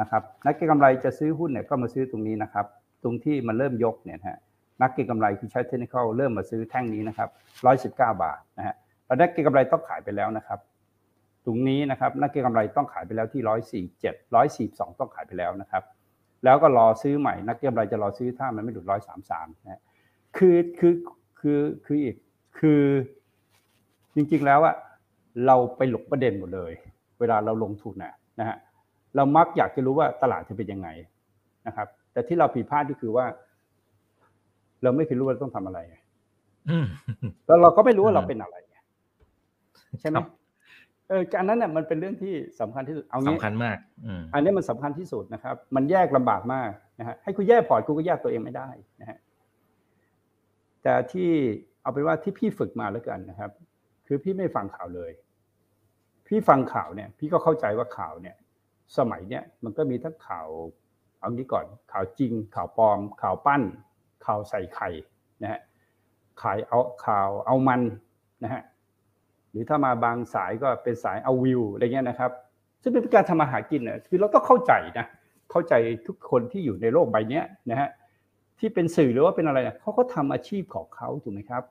นะครับนักเก็งกำไรจะซื้อหุ้นเนี่ยก็มาซื้อตรงนี้นะครับ ตรงที่มันเริ่มยกเนี่ยฮะนักเก็งกำไรที่ใช้เทคนิคเริ่มมาซื้อแท่งนี้นะครับร้อยสิบเก้าบาทนะฮะแล้วนักเก็งกำไรต้องขายไปแล้วนะครับ ตรงนี้นะครับนักเก็งกำไรต้องขายไปแล้วที่ร้อยสี่เจ็ดร้อยสี่สองต้องขายไปแล้วนะครับ แล้วก็รอซื้อใหม่นักเก็งกำไรจะรอซื้อถ้ามันไม่หลุดร้อยสามสามนะคือคือคือคืออีกคือจริงๆแล้วอะ เราไปหลบประเด็นหมดเลย เวลาเราลงทุนนะนะฮะเรามักอยากจะรู้ว่าตลาดจะเป็นยังไงนะครับ แต่ที่เราผิดพลาดก็คือว่า เราไม่เคยรู้ว่าต้องทำอะไรแล้วเราก็ไม่รู้ว่าเราเป็นอะไรใช่ไหมเออการนั้นเนี่ยมันเป็นเรื่องที่สำคัญที่สุดเอางี้สำคัญมากอันนี้มันสำคัญที่สุดนะครับ มันแยกลำบากมากนะฮะให้คุณแยกพอร์ตคุณก็แยกตัวเองไม่ได้นะฮะแต่ที่เอาเป็นว่าที่พี่ฝึกมาแล้วกันนะครับ คือพี่ไม่ฟังข่าวเลย พี่ฟังข่าวเนี่ยพี่ก็เข้าใจว่าข่าวเนี่ยสมัยเนี่ยมันก็มีทั้งข่าวเอางี้ก่อนข่าวจริง ข่าวปลอม ข่าวปั้น ข่าวใส่ไข่นะฮะขายเอาข่าวเอามันนะฮะหรือถ้ามาบางสายก็เป็นสายเอาวิวอะไรเงี้ยนะครับซึ่งเป็นการทำมาหากินเนี่ยคือเราต้องเข้าใจนะเข้าใจทุกคนที่อยู่ในโลกใบนี้นะฮะที่เป็นสื่อหรือว่าเป็นอะไรเขาก็ทำอาชีพของเขาถูกไหมครับ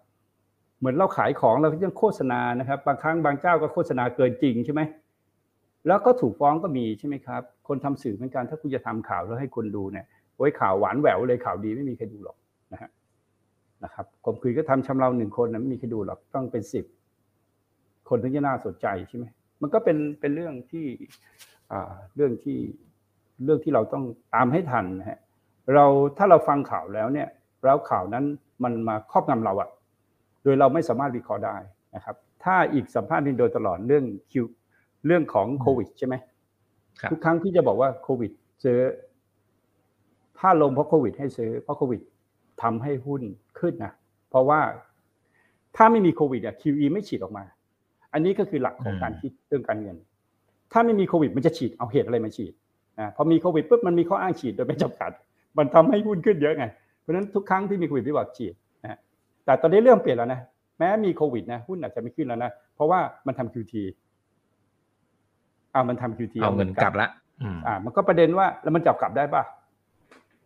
มือนเราขายของเราก็ยังโฆษณานะครับ บางครั้งบางเจ้าก็โฆษณาเกินจริงใช่ไหมแล้วก็ถูกฟ้องก็มีใช่ไหมครับ คนทำสื่อเหมือนกันถ้าคุณจะทำข่าวแล้วให้คนดูเนี่ยโอ้ยข่าวหวานแหววเลยข่าวดีไม่มีใครดูหรอกนะฮะนะครับผมคุยก็ทำชำเราหนึ่งคนนะไม่มีใครดูหรอกต้องเป็นสิบคนถึงจะน่าสนใจใช่ไหมมันก็เป็นเป็นเรื่องที่เรื่องที่เรื่องที่เราต้องตามให้ทันนะฮะเราถ้าเราฟังข่าวแล้วเนี่ยแล้วข่าวนั้นมันมาครอบงำเราอะ โดยเราไม่สามารถวิเคราะห์ได้นะครับถ้าอีกสัมภาษณ์นี้โดยตลอดเรื่องคิวเรื่องของโควิดใช่ไหมทุกครั้งที่จะบอกว่าโควิดซื้อถ้าลงเพราะโควิด ให้ซื้อเพราะโควิดทำให้หุ้นขึ้นนะเพราะว่าถ้าไม่มีโควิดอะ QE ไม่ฉีดออกมา อันนี้ก็คือหลักของการคิดเรื่องการเงิน ถ้าไม่มีโควิด มันจะฉีดเอาเหตุอะไรมาฉีดนะพอมีโควิดปุ๊บมันมีข้ออ้างฉีดโดยไม่จำกัด มันทำให้หุ้นขึ้นเยอะไงเพราะฉะนั้นทุกครั้งที่มีโควิดพี่บอกฉีดนะ แต่ตอนนี้เรื่องเปลี่ยนแล้วนะ แม้มีโควิดนะหุ้นอาจจะไม่ขึ้นแล้วนะ เพราะว่ามันทำ QT อ่ามันทำ QT เอาเงินกลับละอ่า มันก็ประเด็นว่าแล้วมันจับกลับได้ป่ะ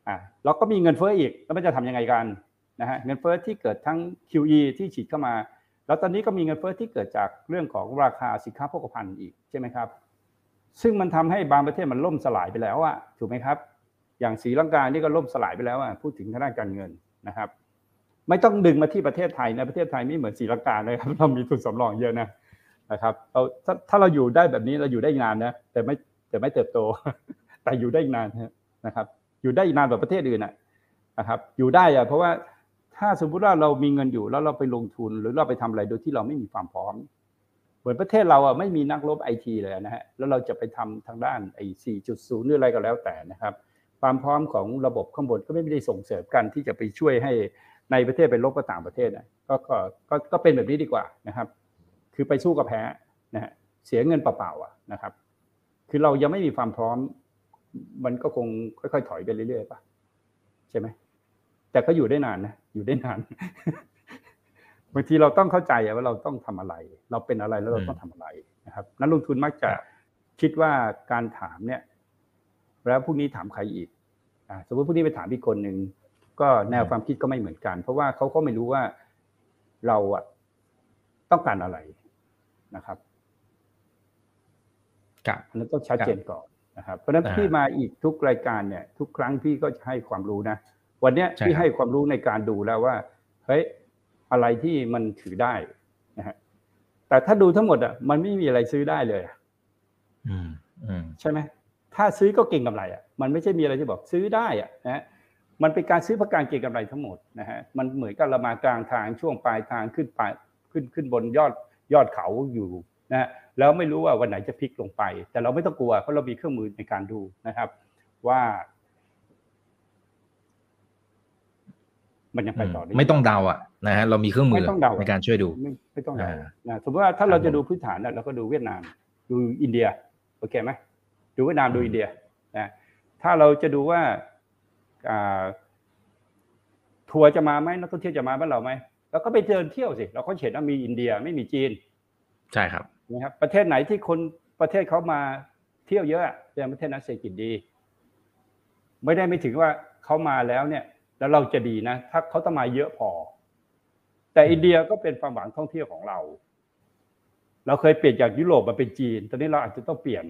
อ่าเราก็มีเงินเฟ้ออีก แล้วมันจะทํำยังไงกันนะฮะเงินเฟ้อที่เกิดทั้ง QE ที่ฉีดเข้ามา แล้วตอนนี้ก็มีเงินเฟ้อที่เกิดจากเรื่องของราคาสินค้าโภคภัณฑ์อีกใช่ไหมครับ ซึ่งมันทำให้บางประเทศมันล่มสลายไปแล้วอะถูกไหมครับ อย่างสีลังกานี่ก็ล่มสลายไปแล้วอะพูดถึงทางด้านการเงินนะครับ ไม่ต้องดึงมาที่ประเทศไทยนะประเทศไทยไม่เหมือนสีลังกาเลยครับเรามีทุนสำรองเยอะนะนะครับเราถ้าถ้าเราอยู่ได้แบบนี้เราอยู่ได้นานนะแต่ไม่แต่ไม่เติบโต แต่อยู่ได้นานนะครับ อยู่ได้นานแบบประเทศอื่นนะครับ อยู่ได้อะเพราะว่าถ้าสมมุติว่าเรามีเงินอยู่แล้วเราไปลงทุนหรือเราไปทำอะไรโดยที่เราไม่มีความพร้อม เหมือนประเทศเราอะไม่มีนักรบไอทีเลยนะฮะแล้วเราจะไปทำทางด้านไอ้สี่จุดศูนย์หรืออะไรก็แล้วแต่นะครับ ความพร้อมของระบบข้างบนก็ไม่ได้ส่งเสริมกันที่จะไปช่วยให้ ในประเทศไปลบกับต่างประเทศนะก็ก็ก็เป็นแบบนี้ดีกว่านะครับ คือไปสู้กับแพ้นะฮะเสียเงินเปล่าๆนะครับ คือเรายังไม่มีความพร้อม มันก็คงค่อยๆ ถอยไปเรื่อยๆป่ะใช่ไหมแต่ก็อยู่ได้นานนะอยู่ได้นานบางทีเราต้องเข้าใจว่าเราต้องทำอะไร เราเป็นอะไรแล้วเราต้องทำอะไรนะครับ นักลงทุนมักจะคิดว่าการถามเนี่ย แล้วพรุ่งนี้ถามใครอีกอสมมติพรุ่งนี้ไปถามอีกคนหนึ่ง ก็แนวความคิดก็ไม่เหมือนกัน เพราะว่าเขาก็ไม่รู้ว่าเราอะต้องการอะไรนะครับครับอันนั้นต้องชัดเจนก่อนนะครับ เพราะฉะนั้นพี่มาอีกทุกรายการเนี่ย ทุกครั้งพี่ก็จะให้ความรู้นะ วันนี้พี่ให้ความรู้ในการดูแล้วว่าเฮ้ยอะไรที่มันถือได้นะฮะแต่ถ้าดูทั้งหมดอะมันไม่มีอะไรซื้อได้เลยใช่ไหมถ้าซื้อก็เก่งกำไรอะ มันไม่ใช่มีอะไรที่บอกซื้อได้อะนะฮะ มันเป็นการซื้อเพื่อการเก็งกำไรทั้งหมดนะฮะมันเหมือนกับเรามากลางทางช่วงปลายทางขึ้นปลายขึ้นขึ้นบนยอดยอดเขาอยู่นะแล้วไม่รู้ว่าวันไหนจะพลิกลงไป แต่เราไม่ต้องกลัวเพราะเรามีเครื่องมือในการดูนะครับ ว่า มันยังไปต่อได้ไม่ต้องเดาอะนะฮะเรามีเครื่องมือในการช่วยดูไม่ต้องเดาสมมติว่าถ้าเราจะดูพื้นฐานเราก็ดูเวียดนาม ดูอินเดียโอเคไหมดูเวียดนามดูอินเดียนะถ้าเราจะดูว่า ทัวร์จะมาไหมนักท่องเที่ยวจะมาบ้านเราไหมเราก็ไปเดินเที่ยวสิเราก็เห็นว่ามีอินเดียไม่มีจีน ใช่ครับนะครับ ประเทศไหนที่คนประเทศเขามาเที่ยวเยอะแสดงประเทศนั้นเศรษฐกิจดี ไม่ได้ไม่ถึงว่าเขามาแล้วเนี่ย แล้วเราจะดีนะ ถ้าเขาต้องมาเยอะพอ แต่อินเดียก็เป็นความหวังท่องเที่ยวของเรา เราเคยเปลี่ยนจากยุโรปมาเป็นจีน ตอนนี้เราอาจจะต้องเปลี่ยน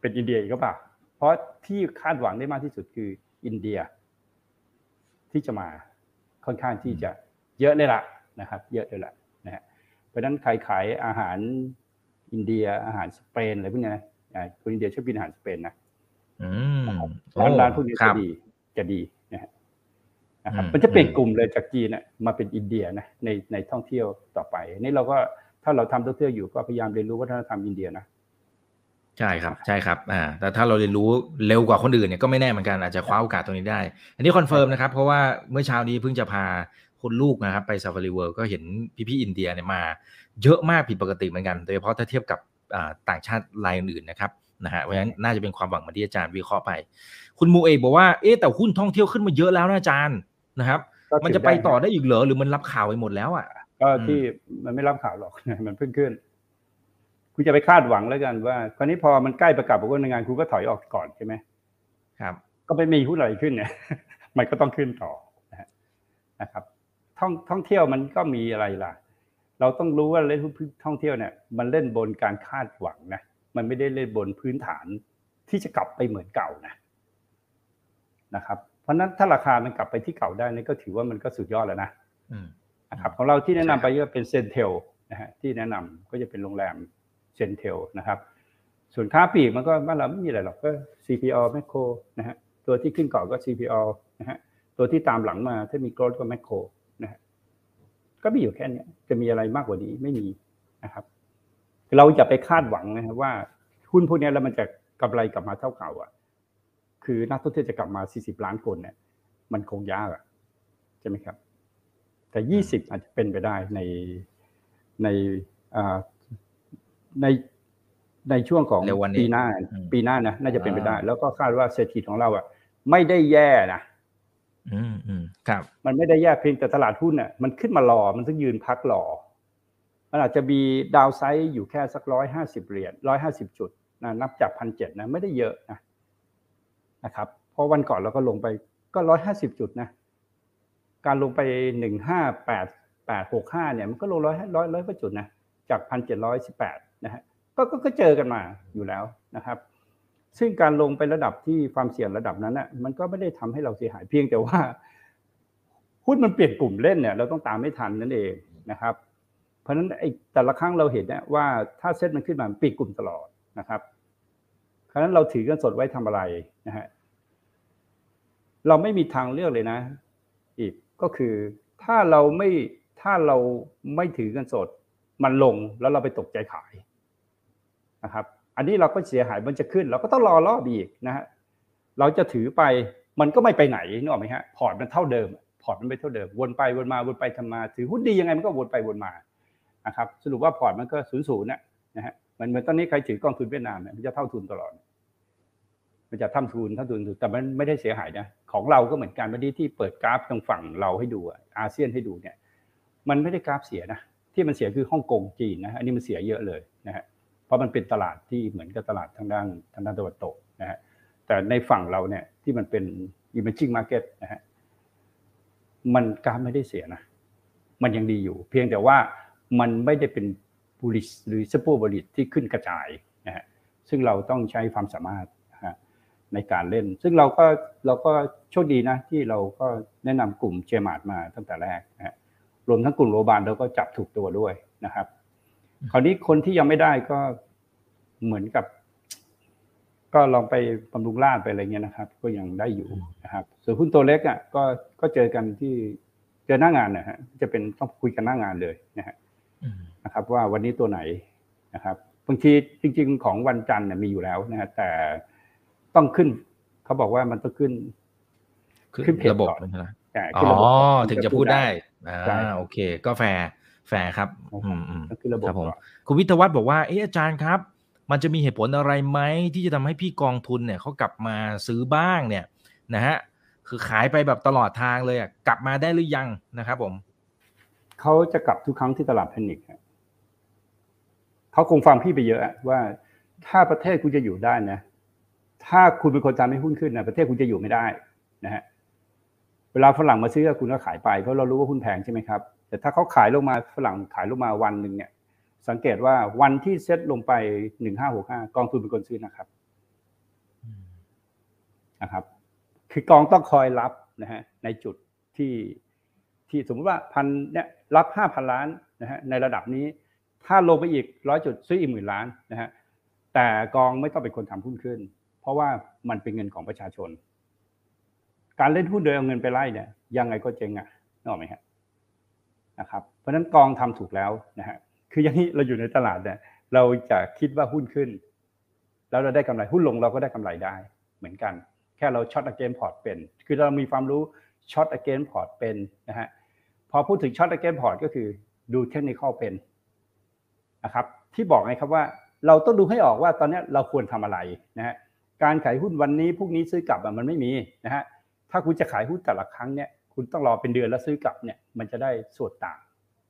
เป็นอินเดียอีกก็ป่ะเพราะที่คาดหวังได้มากที่สุดคือ อินเดีย ที่จะมาค่อนข้างที่จะเยอะเลยละนะครับ เยอะเลยละนะฮะเพราะฉะนั้นใครขายอาหารอินเดียอาหารสเปนอะไรพวกนี้นะคนอินเดียชอบกินอาหารสเปนนะร้านร้านพวกนี้จะดีจะดีนะครับมันจะเปลี่ยนกลุ่มเลยจากจีนมาเป็นอินเดียนะในในท่องเที่ยวต่อไปนี่เราก็ถ้าเราทำท่องเที่ยวอยู่ก็พยายามเรียนรู้วัฒนธรรมอินเดียนะ ใช่ครับใช่ครับอ่าแต่ถ้าเราเรียนรู้เร็วกว่าคนอื่นเนี่ยก็ไม่แน่เหมือนกันอาจจะคว้าโอกาสตรงนี้ได้ อันนี้ confirm นะครับ เพราะว่าเมื่อเช้านี้เพิ่งจะพาคุณลูกนะครับ ไป Safari World ก็เห็นพี่ๆอินเดียเนี่ยมา เยอะมากผิดปกติเหมือนกันโดยเฉพาะถ้าเทียบกับต่างชาติรายอื่นๆนะครับนะฮะเพราะฉะนั้นน่าจะเป็นความหวังเหมือนที่อาจารย์วิเคราะห์ไป คุณมูเอกบอกว่าเอ๊แต่หุ้นท่องเที่ยวขึ้นมาเยอะแล้วนะอาจารย์นะครับ มันจะไปต่อได้อีกเหรอหรือมันรับข่าวไปหมดแล้วอะก็ที่มันไม่รับข่าวหรอกมันเพิ่งขึ้น คุณจะไปคาดหวังแล้วกันว่า คราวนี้พอมันใกล้ประกาศผลงานคุณก็ถอยออกก่อนใช่ไหมครับ ก็ไม่มีหุ้นอะไรขึ้นเนี่ยมันก็ต้องขึ้นต่อนะครับ ท่องท่องเที่ยวมันก็มีอะไรล่ะ เราต้องรู้ว่าเล่นท่องเที่ยวเนี่ย มันเล่นบนการคาดหวังนะมันไม่ได้เล่นบนพื้นฐานที่จะกลับไปเหมือนเก่านะนะครับ เพราะนั้นถ้าราคามันกลับไปที่เก่าได้นี่ก็ถือว่ามันก็สุดยอดแล้วนะนะครับของเราที่แนะนำไปก็เป็น CENTEL นะฮะที่แนะนำก็จะเป็นโรงแรม CENTEL นะครับ ส่วนค้าปลีกมันก็บ้านเราไม่มีอะไรหรอกก็ CPO Makroนะฮะตัวที่ขึ้นก่อนก็ CPO นะฮะตัวที่ตามหลังมาถ้ามีโกลด์ก็แมคโครนะฮะก็มีอยู่แค่นี้จะมีอะไรมากกว่านี้ไม่มีนะครับ เราจะไปคาดหวังนะครับว่าหุ้นพวกนี้แล้วมันจะกำไรกลับมาเท่าเก่าอะ คือนักท่องเที่ยวจะกลับมา 40 ล้านคนเนี่ยมันคงยากอะใช่ไหมครับ แต่ 20 อาจจะเป็นไปได้ในใน ในในช่วงของเร็ววันนี้ปีหน้าอืมปีหน้านะน่าจะเป็นไปได้อ่าแล้วก็คาดว่าเศรษฐกิจของเราอะ ไม่ได้แย่นะอืมอืมครับ มันไม่ได้แย่เพียงแต่ตลาดหุ้นน่ะมันขึ้นมารอมันต้องยืนพักรอมันอาจจะมีดาวไซด์อยู่แค่สักร้อยห้าสิบเหรียญร้อยห้าสิบจุดนะนับจากพันเจ็ดนะไม่ได้เยอะนะนะครับเพราะวันก่อนเราก็ลงไปก็ร้อยห้าสิบจุดนะการลงไปหนึ่งห้าแปดแปดหกห้าเนี่ยมันก็ลงร้อยร้อยร้อยกว่าจุดนะจากพันเจ็ดร้อยสิบแปด นะฮะก็ก็ก็เจอกันมาอยู่แล้วนะครับ ซึ่งการลงไประดับที่ความเสี่ยงระดับนั้นน่ะมันก็ไม่ได้ทำให้เราเสียหายเพียงแต่ว่าหุ้นมันเปลี่ยนกลุ่มเล่นเนี่ยเราต้องตามไม่ทันนั่นเองนะครับ เพราะฉะนั้นไอ้แต่ละครั้งเราเห็นเนี่ยว่าถ้าเซ็ตมันขึ้นมาปิดกลุ่มตลอดนะครับเพราะฉะนั้นเราถือเงินสดไว้ทำอะไรนะฮะเราไม่มีทางเลือกเลยนะ อีกก็คือถ้าเราไม่ถ้าเราไม่ถือเงินสด มันลงแล้วเราไปตกใจขาย นะครับอันนี้เราก็เสียหายมันจะขึ้น เราก็ต้องรอรอบอีกนะฮะเราจะถือไปมันก็ไม่ไปไหนนึกออกไหมฮะ port มันเท่าเดิม port มันไปเท่าเดิมวนไปวนมาวนไปทำมา ถือหุ้นดียังไงมันก็วนไปวนมานะครับสรุปว่า port มันก็ศูนย์ศูนย์นะนะฮะมันเหมือนตอนนี้ใครถือกองทุนเวียดนามเนี่ยมันจะเท่าทุนตลอด มันจะเท่าทุนเท่าทุนแต่มันไม่ได้เสียหายนะของเราก็เหมือนกันวันนี้ที่เปิดกราฟทางฝั่งเราให้ดูอาเซียนให้ดูเนี่ย มันไม่ได้กราฟเสียนะที่มันเสียคือฮ่องกงจีนนะอันนี้มันเสียเยอะเลยนะฮะ เพราะมันเป็นตลาดที่เหมือนกับตลาดทางด้านทางด้านตะวันตกนะฮะแต่ในฝั่งเราเนี่ยที่มันเป็น emerging market นะฮะมันกราฟไม่ได้เสียนะ มันยังดีอยู่ เพียงแต่ว่ามันไม่ได้เป็น bullish หรือ super bullish ที่ขึ้นกระจายนะฮะซึ่งเราต้องใช้ความสามารถนะฮะในการเล่น ซึ่งเราก็เราก็โชคดีนะ ที่เราก็แนะนำกลุ่มเจมาร์ดมาตั้งแต่แรกนะฮะรวมทั้งกลุ่มโรบานเราก็จับถูกตัวด้วยนะครับ คราวนี้คนที่ยังไม่ได้ก็ เหมือนกับ ก็ลองไปบำรุงราชไปอะไรเงี้ยนะครับ ก็ยังได้อยู่นะครับส่วนหุ้นตัวเล็กอะก็ก็เจอกันที่เจอหน้างานนะฮะจะเป็นต้องคุยกันหน้างานเลยนะฮะอืมนะครับ ว่าวันนี้ตัวไหนนะครับบางทีจริง ๆ ของวันจันทร์เนี่ยมีอยู่แล้วนะฮะแต่ต้องขึ้น เขาบอกว่ามันต้องขึ้น ขึ้นเพจระบบก่อนใช่ไหมแต่อ๋ขึ้นระบบอก่อนถึงจะพูดได้อ่าใช่โอเค ก็ fair fair ครับ อืมอืมต้องขึ้นระบบครับผมก่อนคุณวิทยาวัฒน์บอกว่าเอออาจารย์ครับ มันจะมีเหตุผลอะไรไหมที่จะทำให้พี่กองทุนเนี่ยเขากลับมาซื้อบ้างเนี่ยนะฮะคือขายไปแบบตลอดทางเลยอะกลับมาได้หรือยังนะครับผมเขาจะกลับทุกครั้งที่ตลาดแพนิคเขาคงฟังพี่ไปเยอะอะว่าถ้าประเทศคุณจะอยู่ได้นะ ถ้าคุณเป็นคนทำให้หุ้นขึ้นนะประเทศคุณจะอยู่ไม่ได้นะฮะเวลาฝรั่งมาซื้อคุณก็ขายไปเพราะเรารู้ว่าหุ้นแพงใช่ไหมครับแต่ถ้าเขาขายลงมาฝรั่งขายลงมาวันหนึ่งเนี่ย สังเกตว่าวันที่เซ็ตลงไปหนึ่งห้าหกห้ากองทุนเป็นคนซื้อนะครับนะครับ คือกองต้องคอยรับนะฮะในจุดที่ที่สมมติว่าพันเนี่ยรับห้าพันล้านนะฮะในระดับนี้ ถ้าลงไปอีกร้อยจุดซื้ออีกหมื่นล้านนะฮะแต่กองไม่ต้องเป็นคนทำหุ้นขึ้น เพราะว่ามันเป็นเงินของประชาชน การเล่นหุ้นโดยเอาเงินไปไล่เนี่ยยังไงก็เจ๊งอะนึกออกไหมฮะนะครับ เพราะฉะนั้นกองทำถูกแล้วนะฮะ คืออย่างนี้เราอยู่ในตลาดเนี่ยเราจะคิดว่าหุ้นขึ้น แล้วเราได้กำไรหุ้นลงเราก็ได้กำไรได้เหมือนกัน แค่เรา short against port เป็น คือเรามีความรู้ short against port เป็นนะฮะพอพูดถึง short against port ก็คือดูเทคนิคเป็นนะครับที่บอกไงครับว่าเราต้องดูให้ออกว่าตอนนี้เราควรทำอะไรนะฮะการขายหุ้นวันนี้พรุ่งนี้ซื้อกลับมันไม่มีนะฮะถ้าคุณจะขายหุ้นแต่ละครั้งเนี่ยคุณต้องรอเป็นเดือนแล้วซื้อกลับเนี่ยมันจะได้ส่วนต่าง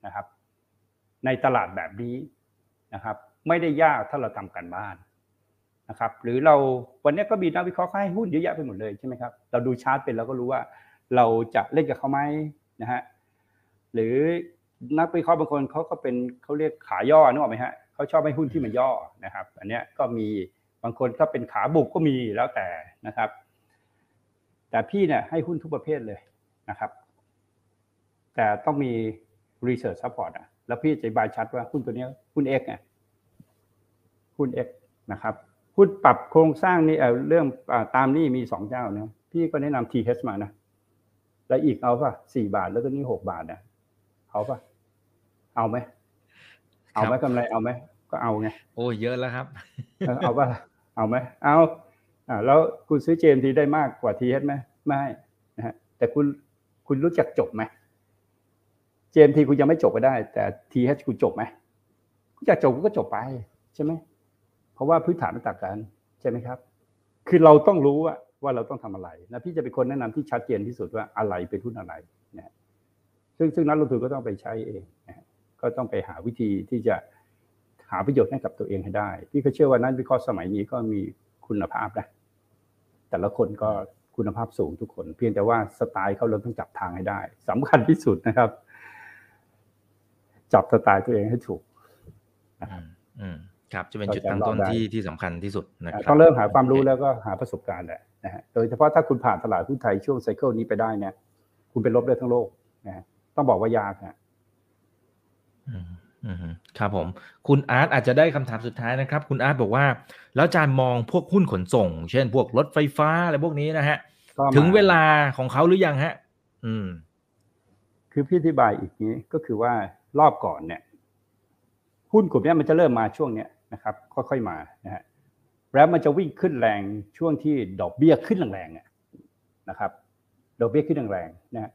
นะครับ ในตลาดแบบนี้นะครับไม่ได้ยากถ้าเราทำการบ้านนะครับหรือเราวันนี้ก็มีนักวิเคราะห์เขาให้หุ้นเยอะแยะไปหมดเลยใช่ไหมครับเราดูชาร์ตเป็นเราก็รู้ว่าเราจะเล่นกับเขาไหมนะฮะหรือนักวิเคราะห์บางคนเขาก็เป็นเขาเรียกขาย่อนึกออกไหมฮะเขาชอบให้หุ้นที่มันย่อนะครับ อันนี้ก็มีบางคนก็เป็นขาบุกก็มีแล้วแต่นะครับ แต่พี่เนี่ยให้หุ้นทุกประเภทเลยนะครับ แต่ต้องมี research support อะ แล้วพี่จะบายชัดว่าหุ้นตัวเนี้ยหุ้น X ไงหุ้น X นะครับหุ้นปรับโครงสร้างนี่เออเรื่องอาตามนี่มีสองเจ้านะพี่ก็แนะนำ TH มานะแล้วอีกเอาป่ะสี่บาทแล้วก็นี่หกบาทนะเอาป่ะเอาไหมเอาไหมกำไรเอาไหมก็เอาไงโอ้ยเยอะแล้วครับเออเอาป่ะเอาไหมเอาอ่าแล้วคุณซื้อเจมทีได้มากกว่า TH ไหมไม่นะฮะแต่คุณคุณรู้จักจบไหม เจมทีคุณยังไม่จบก็ได้ แต่ TH คุณจบไหมคุณอยากจบคุณก็จบไปใช่ไหมเพราะว่าพื้นฐานมันต่างกันใช่ไหมครับ คือเราต้องรู้ว่าว่าเราต้องทำอะไรนะพี่จะเป็นคนแนะนำที่ชัดเจนที่สุดว่าอะไรเป็นหุ้นอะไรนะซึ่งซึ่งนักลงทุนก็ต้องไปใช้เองนะก็ต้องไปหาวิธีที่จะหาประโยชน์ให้กับตัวเองให้ได้ พี่ก็เชื่อว่านั้นวิเคราะห์สมัยนี้ก็มีคุณภาพนะแต่ละคนก็คุณภาพสูงทุกคน เพียงแต่ว่าสไตล์เขาเราต้องจับทางให้ได้สำคัญที่สุดนะครับ จับสไตล์ตัวเองให้ถูกนะครับอืมครับจะเป็นจุดตั้งต้นที่ที่สำคัญที่สุดนะครับต้องเริ่มหาความรู้แล้วก็หาประสบการณ์แหละนะฮะโดยเฉพาะถ้าคุณผ่านตลาดหุ้นไทยช่วงไซเคิลนี้ไปได้เนี่ยคุณเป็นลบได้ทั้งโลกนะต้องบอกว่ายากฮะครับผม คุณอาร์ตอาจจะได้คำถามสุดท้ายนะครับ คุณอาร์ตบอกว่า แล้วอาจารย์มองพวกหุ้นขนส่ง เช่น พวกรถไฟฟ้าอะไรพวกนี้นะฮะ ถึงเวลาของเขาหรือยังฮะ อืม คือพี่อธิบายอีกนี้ก็คือว่า รอบก่อนเนี่ยหุ้นกลุ่มนี้มันจะเริ่มมาช่วงเนี้ยนะครับค่อยๆมานะฮะแล้วมันจะวิ่งขึ้นแรงช่วงที่ดอกเบี้ยขึ้นแรงๆนะครับดอกเบี้ยขึ้นแรงๆนะฮะ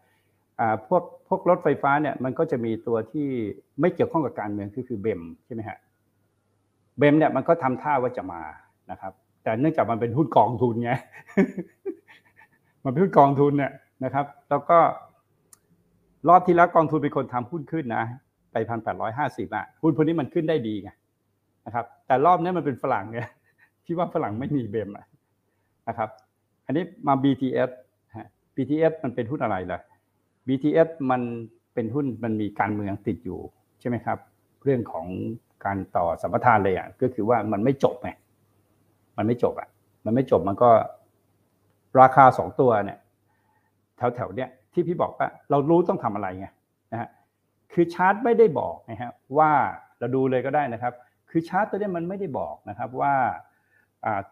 พวกพวกรถไฟฟ้าเนี่ยมันก็จะมีตัวที่ไม่เกี่ยวข้องกับการเมืองคือคือเบมใช่ไหมฮะเบมเนี่ยมันก็ทำท่าว่าจะมานะครับ แต่เนื่องจากมันเป็นหุ้นกองทุนไงมันเป็นหุ้นกองทุนเนี่ยนะครับ แล้วก็รอบที่แล้วกองทุนเป็นคนทำหุ้นขึ้นนะ พันแปดร้อยห้าสิบอะหุ้นพวกนี้มันขึ้นได้ดีไงนะครับ แต่รอบนี้มันเป็นฝรั่งเนี่ยที่ว่าฝรั่งไม่มีเบมนะครับ อันนี้มา BTS BTS มันเป็นหุ้นอะไรล่ะ BTS มันเป็นหุ้นมันมีการเมืองติดอยู่ใช่ไหมครับ เรื่องของการต่อสัมปทานเลยอะก็คือว่ามันไม่จบไงมันไม่จบอะ มันไม่จบมันก็ราคาสองตัวเนี่ย แถวๆเนี้ยที่พี่บอกว่าเรารู้ต้องทำอะไรไงนะฮะ คือชาร์ตไม่ได้บอกนะฮะว่าเราดูเลยก็ได้นะครับ คือชาร์ตตัวนี้มันไม่ได้บอกนะครับว่า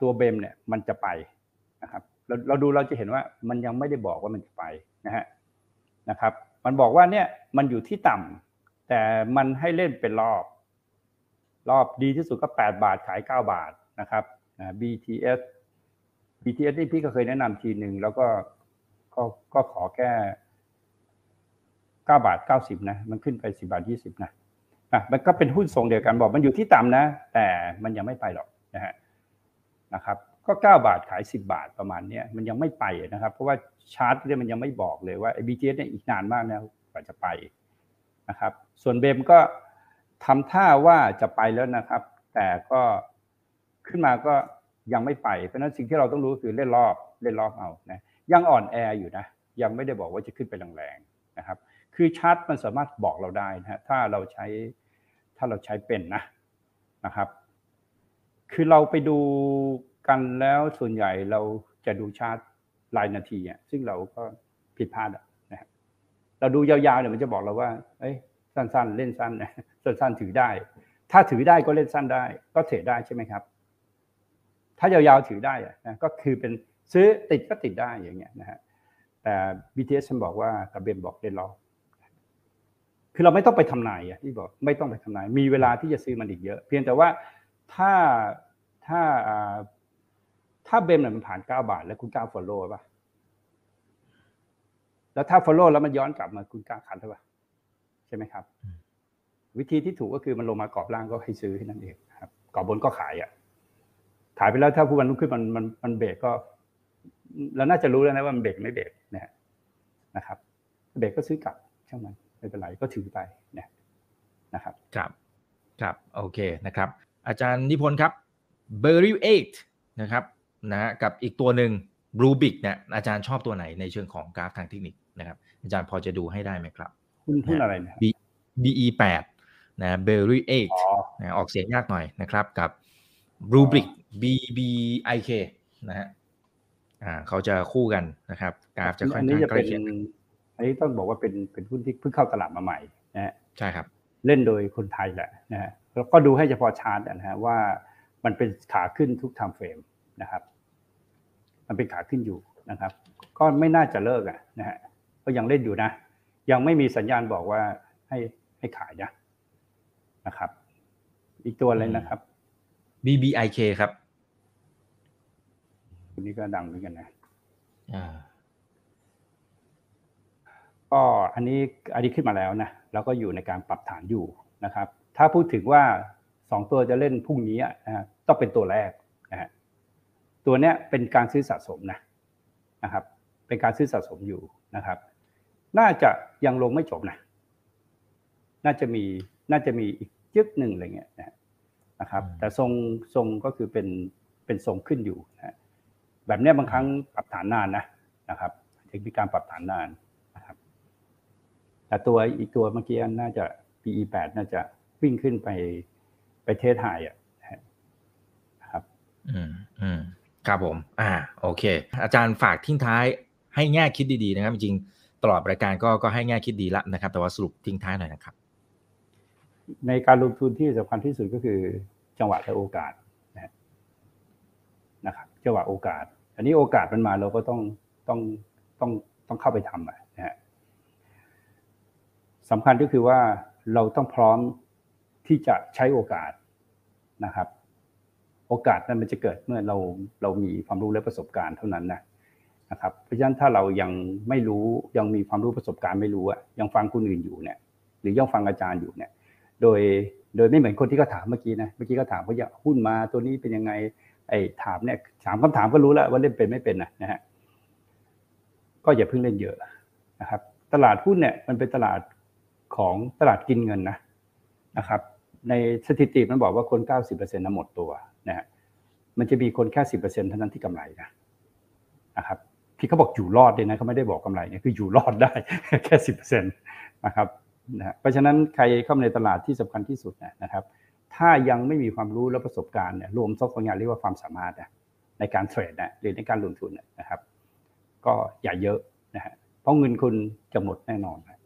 ตัวเบมเนี่ยมันจะไปนะครับเราเราดูเราจะเห็นว่ามันยังไม่ได้บอกว่ามันจะไปนะฮะนะครับ มันบอกว่าเนี่ยมันอยู่ที่ต่ำแต่มันให้เล่นเป็นรอบ รอบดีที่สุดก็ 8 บาทขาย 9 บาทนะครับ BTS BTS นี่พี่ก็เคยแนะนำทีหนึ่งแล้วก็ก็ก็ขอแค่ 9 บาท 90 นะ มันขึ้นไป 10 บาท 20 นะอะมันก็เป็นหุ้นทรงเดียวกันบอกมันอยู่ที่ต่ำนะ แต่มันยังไม่ไปหรอกนะฮะนะครับก็ 9 บาทขาย 10 บาทประมาณนี้มันยังไม่ไปนะครับ เพราะว่าชาร์ตเนี่ยมันยังไม่บอกเลยว่าไอ้ BTS เนี่ยอีกนานมากนะกว่าจะไปนะครับ ส่วนเบมก็ทำท่าว่าจะไปแล้วนะครับ แต่ก็ขึ้นมาก็ยังไม่ไป เพราะนั้นสิ่งที่เราต้องรู้คือเล่นรอบเล่นรอบเอานะยังอ่อนแออยู่นะ ยังไม่ได้บอกว่าจะขึ้นไปแรงๆนะครับ คือชาร์ตมันสามารถบอกเราได้นะถ้าเราใช้ถ้าเราใช้เป็นนะนะครับ คือเราไปดูกันแล้วส่วนใหญ่เราจะดูชาร์ตรายนาทีอะซึ่งเราก็ผิดพลาดอะนะเราดูยาวๆเนี่ยมันจะบอกเราว่า เอ้ยสั้นๆ เล่นสั้นนะสั้นๆถือได้ ถ้าถือได้ก็เล่นสั้นได้ ก็ trade ได้ใช่ไหมครับ ถ้ายาวๆถือได้อะนะก็คือเป็นซื้อติดก็ติดได้อย่างเงี้ยนะฮะแต่ BTS ฉันบอกว่ากับ BEM บอกเล่นรอ คือเราไม่ต้องไปทำนายอะที่บอกไม่ต้องไปทำนาย มีเวลาที่จะซื้อมันอีกเยอะ เพียงแต่ว่าถ้าถ้าถ้า BEM เนี่ยมันผ่านเก้าบาท แล้วคุณกล้า follow ป่ะแล้วถ้า follow แล้วมันย้อนกลับมาคุณกล้า cut หรือเปล่าใช่ไหมครับ วิธีที่ถูกก็คือมันลงมากรอบล่างก็ให้ซื้อแค่นั้นเองครับกรอบบนก็ขายอะขายไปแล้วถ้าผู้วันรุ่งขึ้นมันมันมันเบรกก็เราน่าจะรู้แล้วนะว่ามันเบรกไม่เบรกนะนะครับเบรกก็ซื้อกลับช่างมัน ไม่เป็นไรก็ถือไปเนี่ยนะครับครับครับโอเคนะครับ อาจารย์นิพนธ์ครับ Beryl 8นะครับนะกับอีกตัวหนึ่ง Bluebik เนี่ยอาจารย์ชอบตัวไหนในเชิงของกราฟทางเทคนิคนะครับอาจารย์พอจะดูให้ได้ไหมครับหุ้นหุ้นอะไรนะ BE แปดนะ Beryl 8นะออกเสียงยากหน่อยนะครับกับ Bluebik BBIK นะฮะอ่าเขาจะคู่กันนะครับกราฟจะค่อนข้างใกล้เคียง อันนี้ต้องบอกว่าเป็นเป็นหุ้นที่เพิ่งเข้าตลาดมาใหม่นะฮะใช่ครับ เล่นโดยคนไทยแหละนะฮะแล้วก็ดูให้เฉพาะชาร์ตนะฮะว่ามันเป็นขาขึ้นทุก time frame นะครับ มันเป็นขาขึ้นอยู่นะครับ ก็ไม่น่าจะเลิกอะนะฮะก็ยังเล่นอยู่นะ ยังไม่มีสัญญาณบอกว่าให้ให้ขายนะนะครับ อีกตัวเลยนะครับ BBIK ครับอันนี้ก็ดังเหมือนกันนะ อ่า ก็อันนี้อันนี้ขึ้นมาแล้วนะแล้วก็อยู่ในการปรับฐานอยู่นะครับ ถ้าพูดถึงว่าสองตัวจะเล่นพรุ่งนี้นะต้องเป็นตัวแรกนะฮะตัวเนี้ยเป็นการซื้อสะสมนะนะครับ เป็นการซื้อสะสมอยู่นะครับ น่าจะยังลงไม่จบนะน่าจะมีน่าจะมีอีกยึกหนึ่งอะไรเงี้ยนะครับ แต่ทรงทรงก็คือเป็นเป็นทรงขึ้นอยู่นะแบบนี้บางครั้งปรับฐานนานนะนะครับจะมีการปรับฐานนานนะครับ แต่ตัวอีกตัวเมื่อกี้น่าจะ PE 8น่าจะวิ่งขึ้นไปไปเทสไฮอะครับ อืมอืมครับผม อ่า โอเค อาจารย์ฝากทิ้งท้ายให้แง่คิดดีๆนะครับ จริงๆตลอดรายการก็ก็ให้แง่คิดดีละนะครับ แต่ว่าสรุปทิ้งท้ายหน่อยนะครับ ในการลงทุนที่สำคัญที่สุดก็คือ จังหวะและโอกาสนะครับจังหวะโอกาส อันนี้โอกาสมันมาเราก็ต้องต้องต้องต้องเข้าไปทำนะฮะ สำคัญก็คือว่าเราต้องพร้อมที่จะใช้โอกาสนะครับ โอกาสนั้นมันจะเกิดเมื่อเราเรามีความรู้และประสบการณ์เท่านั้นนะนะครับเพราะฉะนั้นถ้าเรายังไม่รู้ยังมีความรู้ประสบการณ์ไม่รู้อะยังฟังคนอื่นอยู่เนี่ยหรือยังฟังอาจารย์อยู่เนี่ย โดยโดยไม่เหมือนคนที่เขาถามเมื่อกี้นะเมื่อกี้เขาถามว่าอยากหุ้นมาตัวนี้เป็นยังไงไอ้ถามเนี่ยถามคำถามก็รู้แล้วว่าเล่นเป็นไม่เป็นนะนะฮะก็อย่าเพิ่งเล่นเยอะนะครับ ตลาดหุ้นเนี่ยมันเป็นตลาด ของตลาดกินเงินนะนะครับ ในสถิติมันบอกว่าคน 90%นั้นหมดตัวนะฮะมันจะมีคนแค่ 10%เท่านั้นที่กำไรนะนะครับที่เขาบอกอยู่รอดเลยนะเขาไม่ได้บอกกำไรเนี่ยคืออยู่รอดได้แค่ 10%นะครับนะเพราะฉะนั้นใครเข้ามาในตลาดที่สำคัญที่สุดนะครับ ถ้ายังไม่มีความรู้และประสบการณ์เนี่ยรวมสองอย่างเรียกว่าความสามารถนะในการเทรดนะหรือในการลงทุนนะครับ ก็อย่าเยอะนะฮะเพราะเงินคุณจะหมดแน่นอนนะ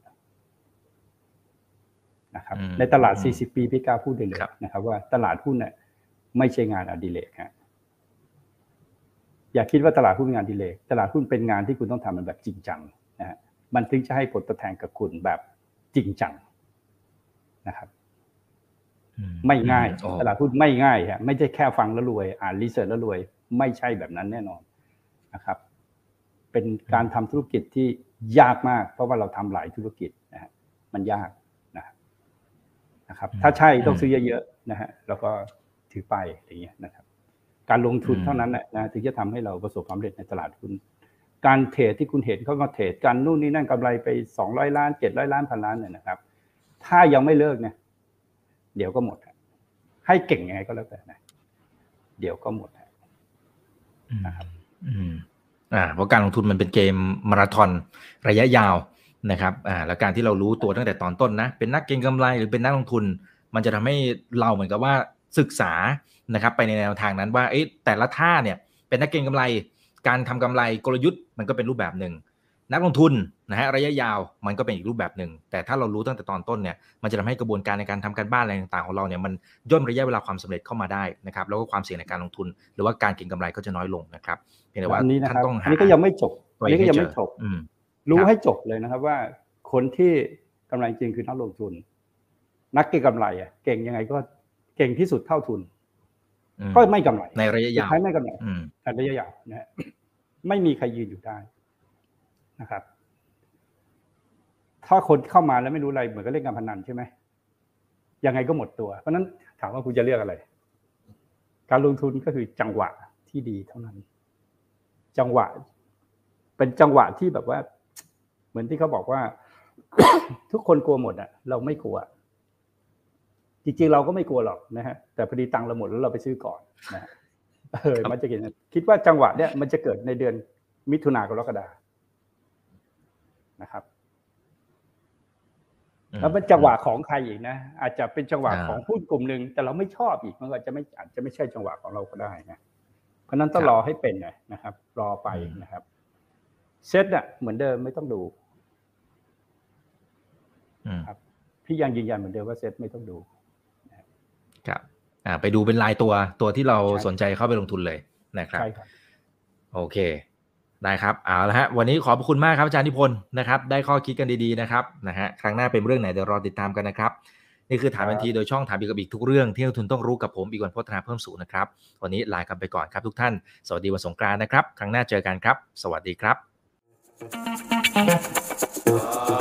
ครับในตลาด 40 ปีพี่กาพูดได้เลยนะครับว่าตลาดหุ้นเนี่ยไม่ใช่งานอดิเรกฮะอย่าคิดว่าตลาดหุ้นงานอดิเรกตลาดหุ้นเป็นงานที่คุณต้องทำมันแบบจริงจังนะฮะมันถึงจะให้ผลตอบแทนกับคุณแบบจริงจังนะครับไม่ง่ายตลาดหุ้นไม่ง่ายฮะไม่ใช่แค่ฟังแล้วรวย อ่านรีเสิร์ชแล้วรวย ไม่ใช่แบบนั้นแน่นอนนะครับ เป็นการทำธุรกิจที่ยากมาก เพราะว่าเราทำหลายธุรกิจนะฮะมันยาก นะครับ ถ้าใช่ต้องซื้อเยอะๆนะฮะแล้วก็ถือไปอย่างเงี้ยนะครับ การลงทุนเท่านั้นแหละนะถึงจะทำให้เราประสบความสำเร็จในตลาดหุ้นการเทรดที่คุณเห็นเขามาเทรดกันนู่นนี่นั่นกำไรไปสองร้อยล้านเจ็ดร้อยล้านพันล้านเนี่ยนะครับ ถ้ายังไม่เลิกเนี่ยเดี๋ยวก็หมดให้เก่งยังไงก็แล้วแต่นะเดี๋ยวก็หมดนะครับ อืมอ่าเพราะการลงทุนมันเป็นเกมมาราธอนระยะยาว นะครับอ่าแล้วการที่เรารู้ตัวตั้งแต่ตอนต้นนะ เป็นนักเก็งกำไรหรือเป็นนักลงทุน มันจะทำให้เราเหมือนกับว่าศึกษานะครับไปในแนวทางนั้นว่าเอ๊ะแต่ละท่าเนี่ยเป็นนักเก็งกำไร การทำกำไรกลยุทธ์มันก็เป็นรูปแบบหนึ่งนักลงทุนนะฮะระยะยาวมันก็เป็นอีกรูปแบบหนึ่งแต่ถ้าเรารู้ตั้งแต่ตอนต้นเนี่ยมันจะทำให้กระบวนการในการทำการบ้านอะไรต่างๆของเราเนี่ยมันย่นระยะเวลาความสำเร็จเข้ามาได้นะครับแล้วก็ความเสี่ยงในการลงทุน หรือว่าการเก็งกำไรก็จะน้อยลงนะครับเพียงแต่ว่าท่านต้องหาอันนี้ก็ยังไม่จบอันนี้ก็ยังไม่จบ รู้ให้จบเลยนะครับว่าคนที่กำไรจริงคือนักลงทุน นักเก็งกำไรอะเก่งยังไงก็เก่งที่สุดเท่าทุน ก็ไม่กำไรในระยะยาวไม่กำไรในระยะยาวนะฮะไม่มีใครยืนอยู่ได้นะครับ ถ้าคนเข้ามาแล้วไม่รู้อะไรเหมือนกับเล่นการพนันใช่ไหมยังไงก็หมดตัว เพราะนั้นถามว่าคุณจะเลือกอะไร การลงทุนก็คือจังหวะที่ดีเท่านั้น จังหวะ เป็นจังหวะที่แบบว่า เหมือนที่เขาบอกว่า ทุกคนกลัวหมดอะเราไม่กลัว จริงๆเราก็ไม่กลัวหรอกนะฮะแต่พอดีตังเราหมดแล้วเราไปซื้อก่อนนะเออมันจะเห็นคิดว่าจังหวะเนี้ยมันจะเกิดในเดือนมิถุนากรกฎานะครับแล้วเป็นจังหวะของใครอีกนะอาจจะเป็นจังหวะของผู้กลุ่มหนึ่งแต่เราไม่ชอบอีกมันก็จะไม่อาจจะไม่ใช่จังหวะของเราก็ได้นะเพราะนั้นต้องรอให้เป็นนะครับ รอไปนะครับ เซตเนี่ยเหมือนเดิมไม่ต้องดู ครับพี่ยังยืนยันเหมือนเดิมว่าเซตไม่ต้องดูครับอ่าไปดูเป็นลายตัวตัวที่เราสนใจเข้าไปลงทุนเลยนะครับใช่ครับโอเคได้ครับเอาละฮะวันนี้ขอบคุณมากครับอาจารย์นิพนธ์นะครับ ได้ข้อคิดกันดีๆนะครับนะฮะครั้งหน้าเป็นเรื่องไหนเดี๋ยวรอติดตามกันนะครับ นี่คือถามทันทีโดยช่องถามอีกกับอีกทุกเรื่องที่นักทุนต้องรู้กับผมอีกวันพัฒนาเพิ่มสูงนะครับ วันนี้ลากันไปก่อนครับทุกท่าน สวัสดีวันสงกรานต์นะครับ ครั้งหน้าเจอกันครับ สวัสดีครับ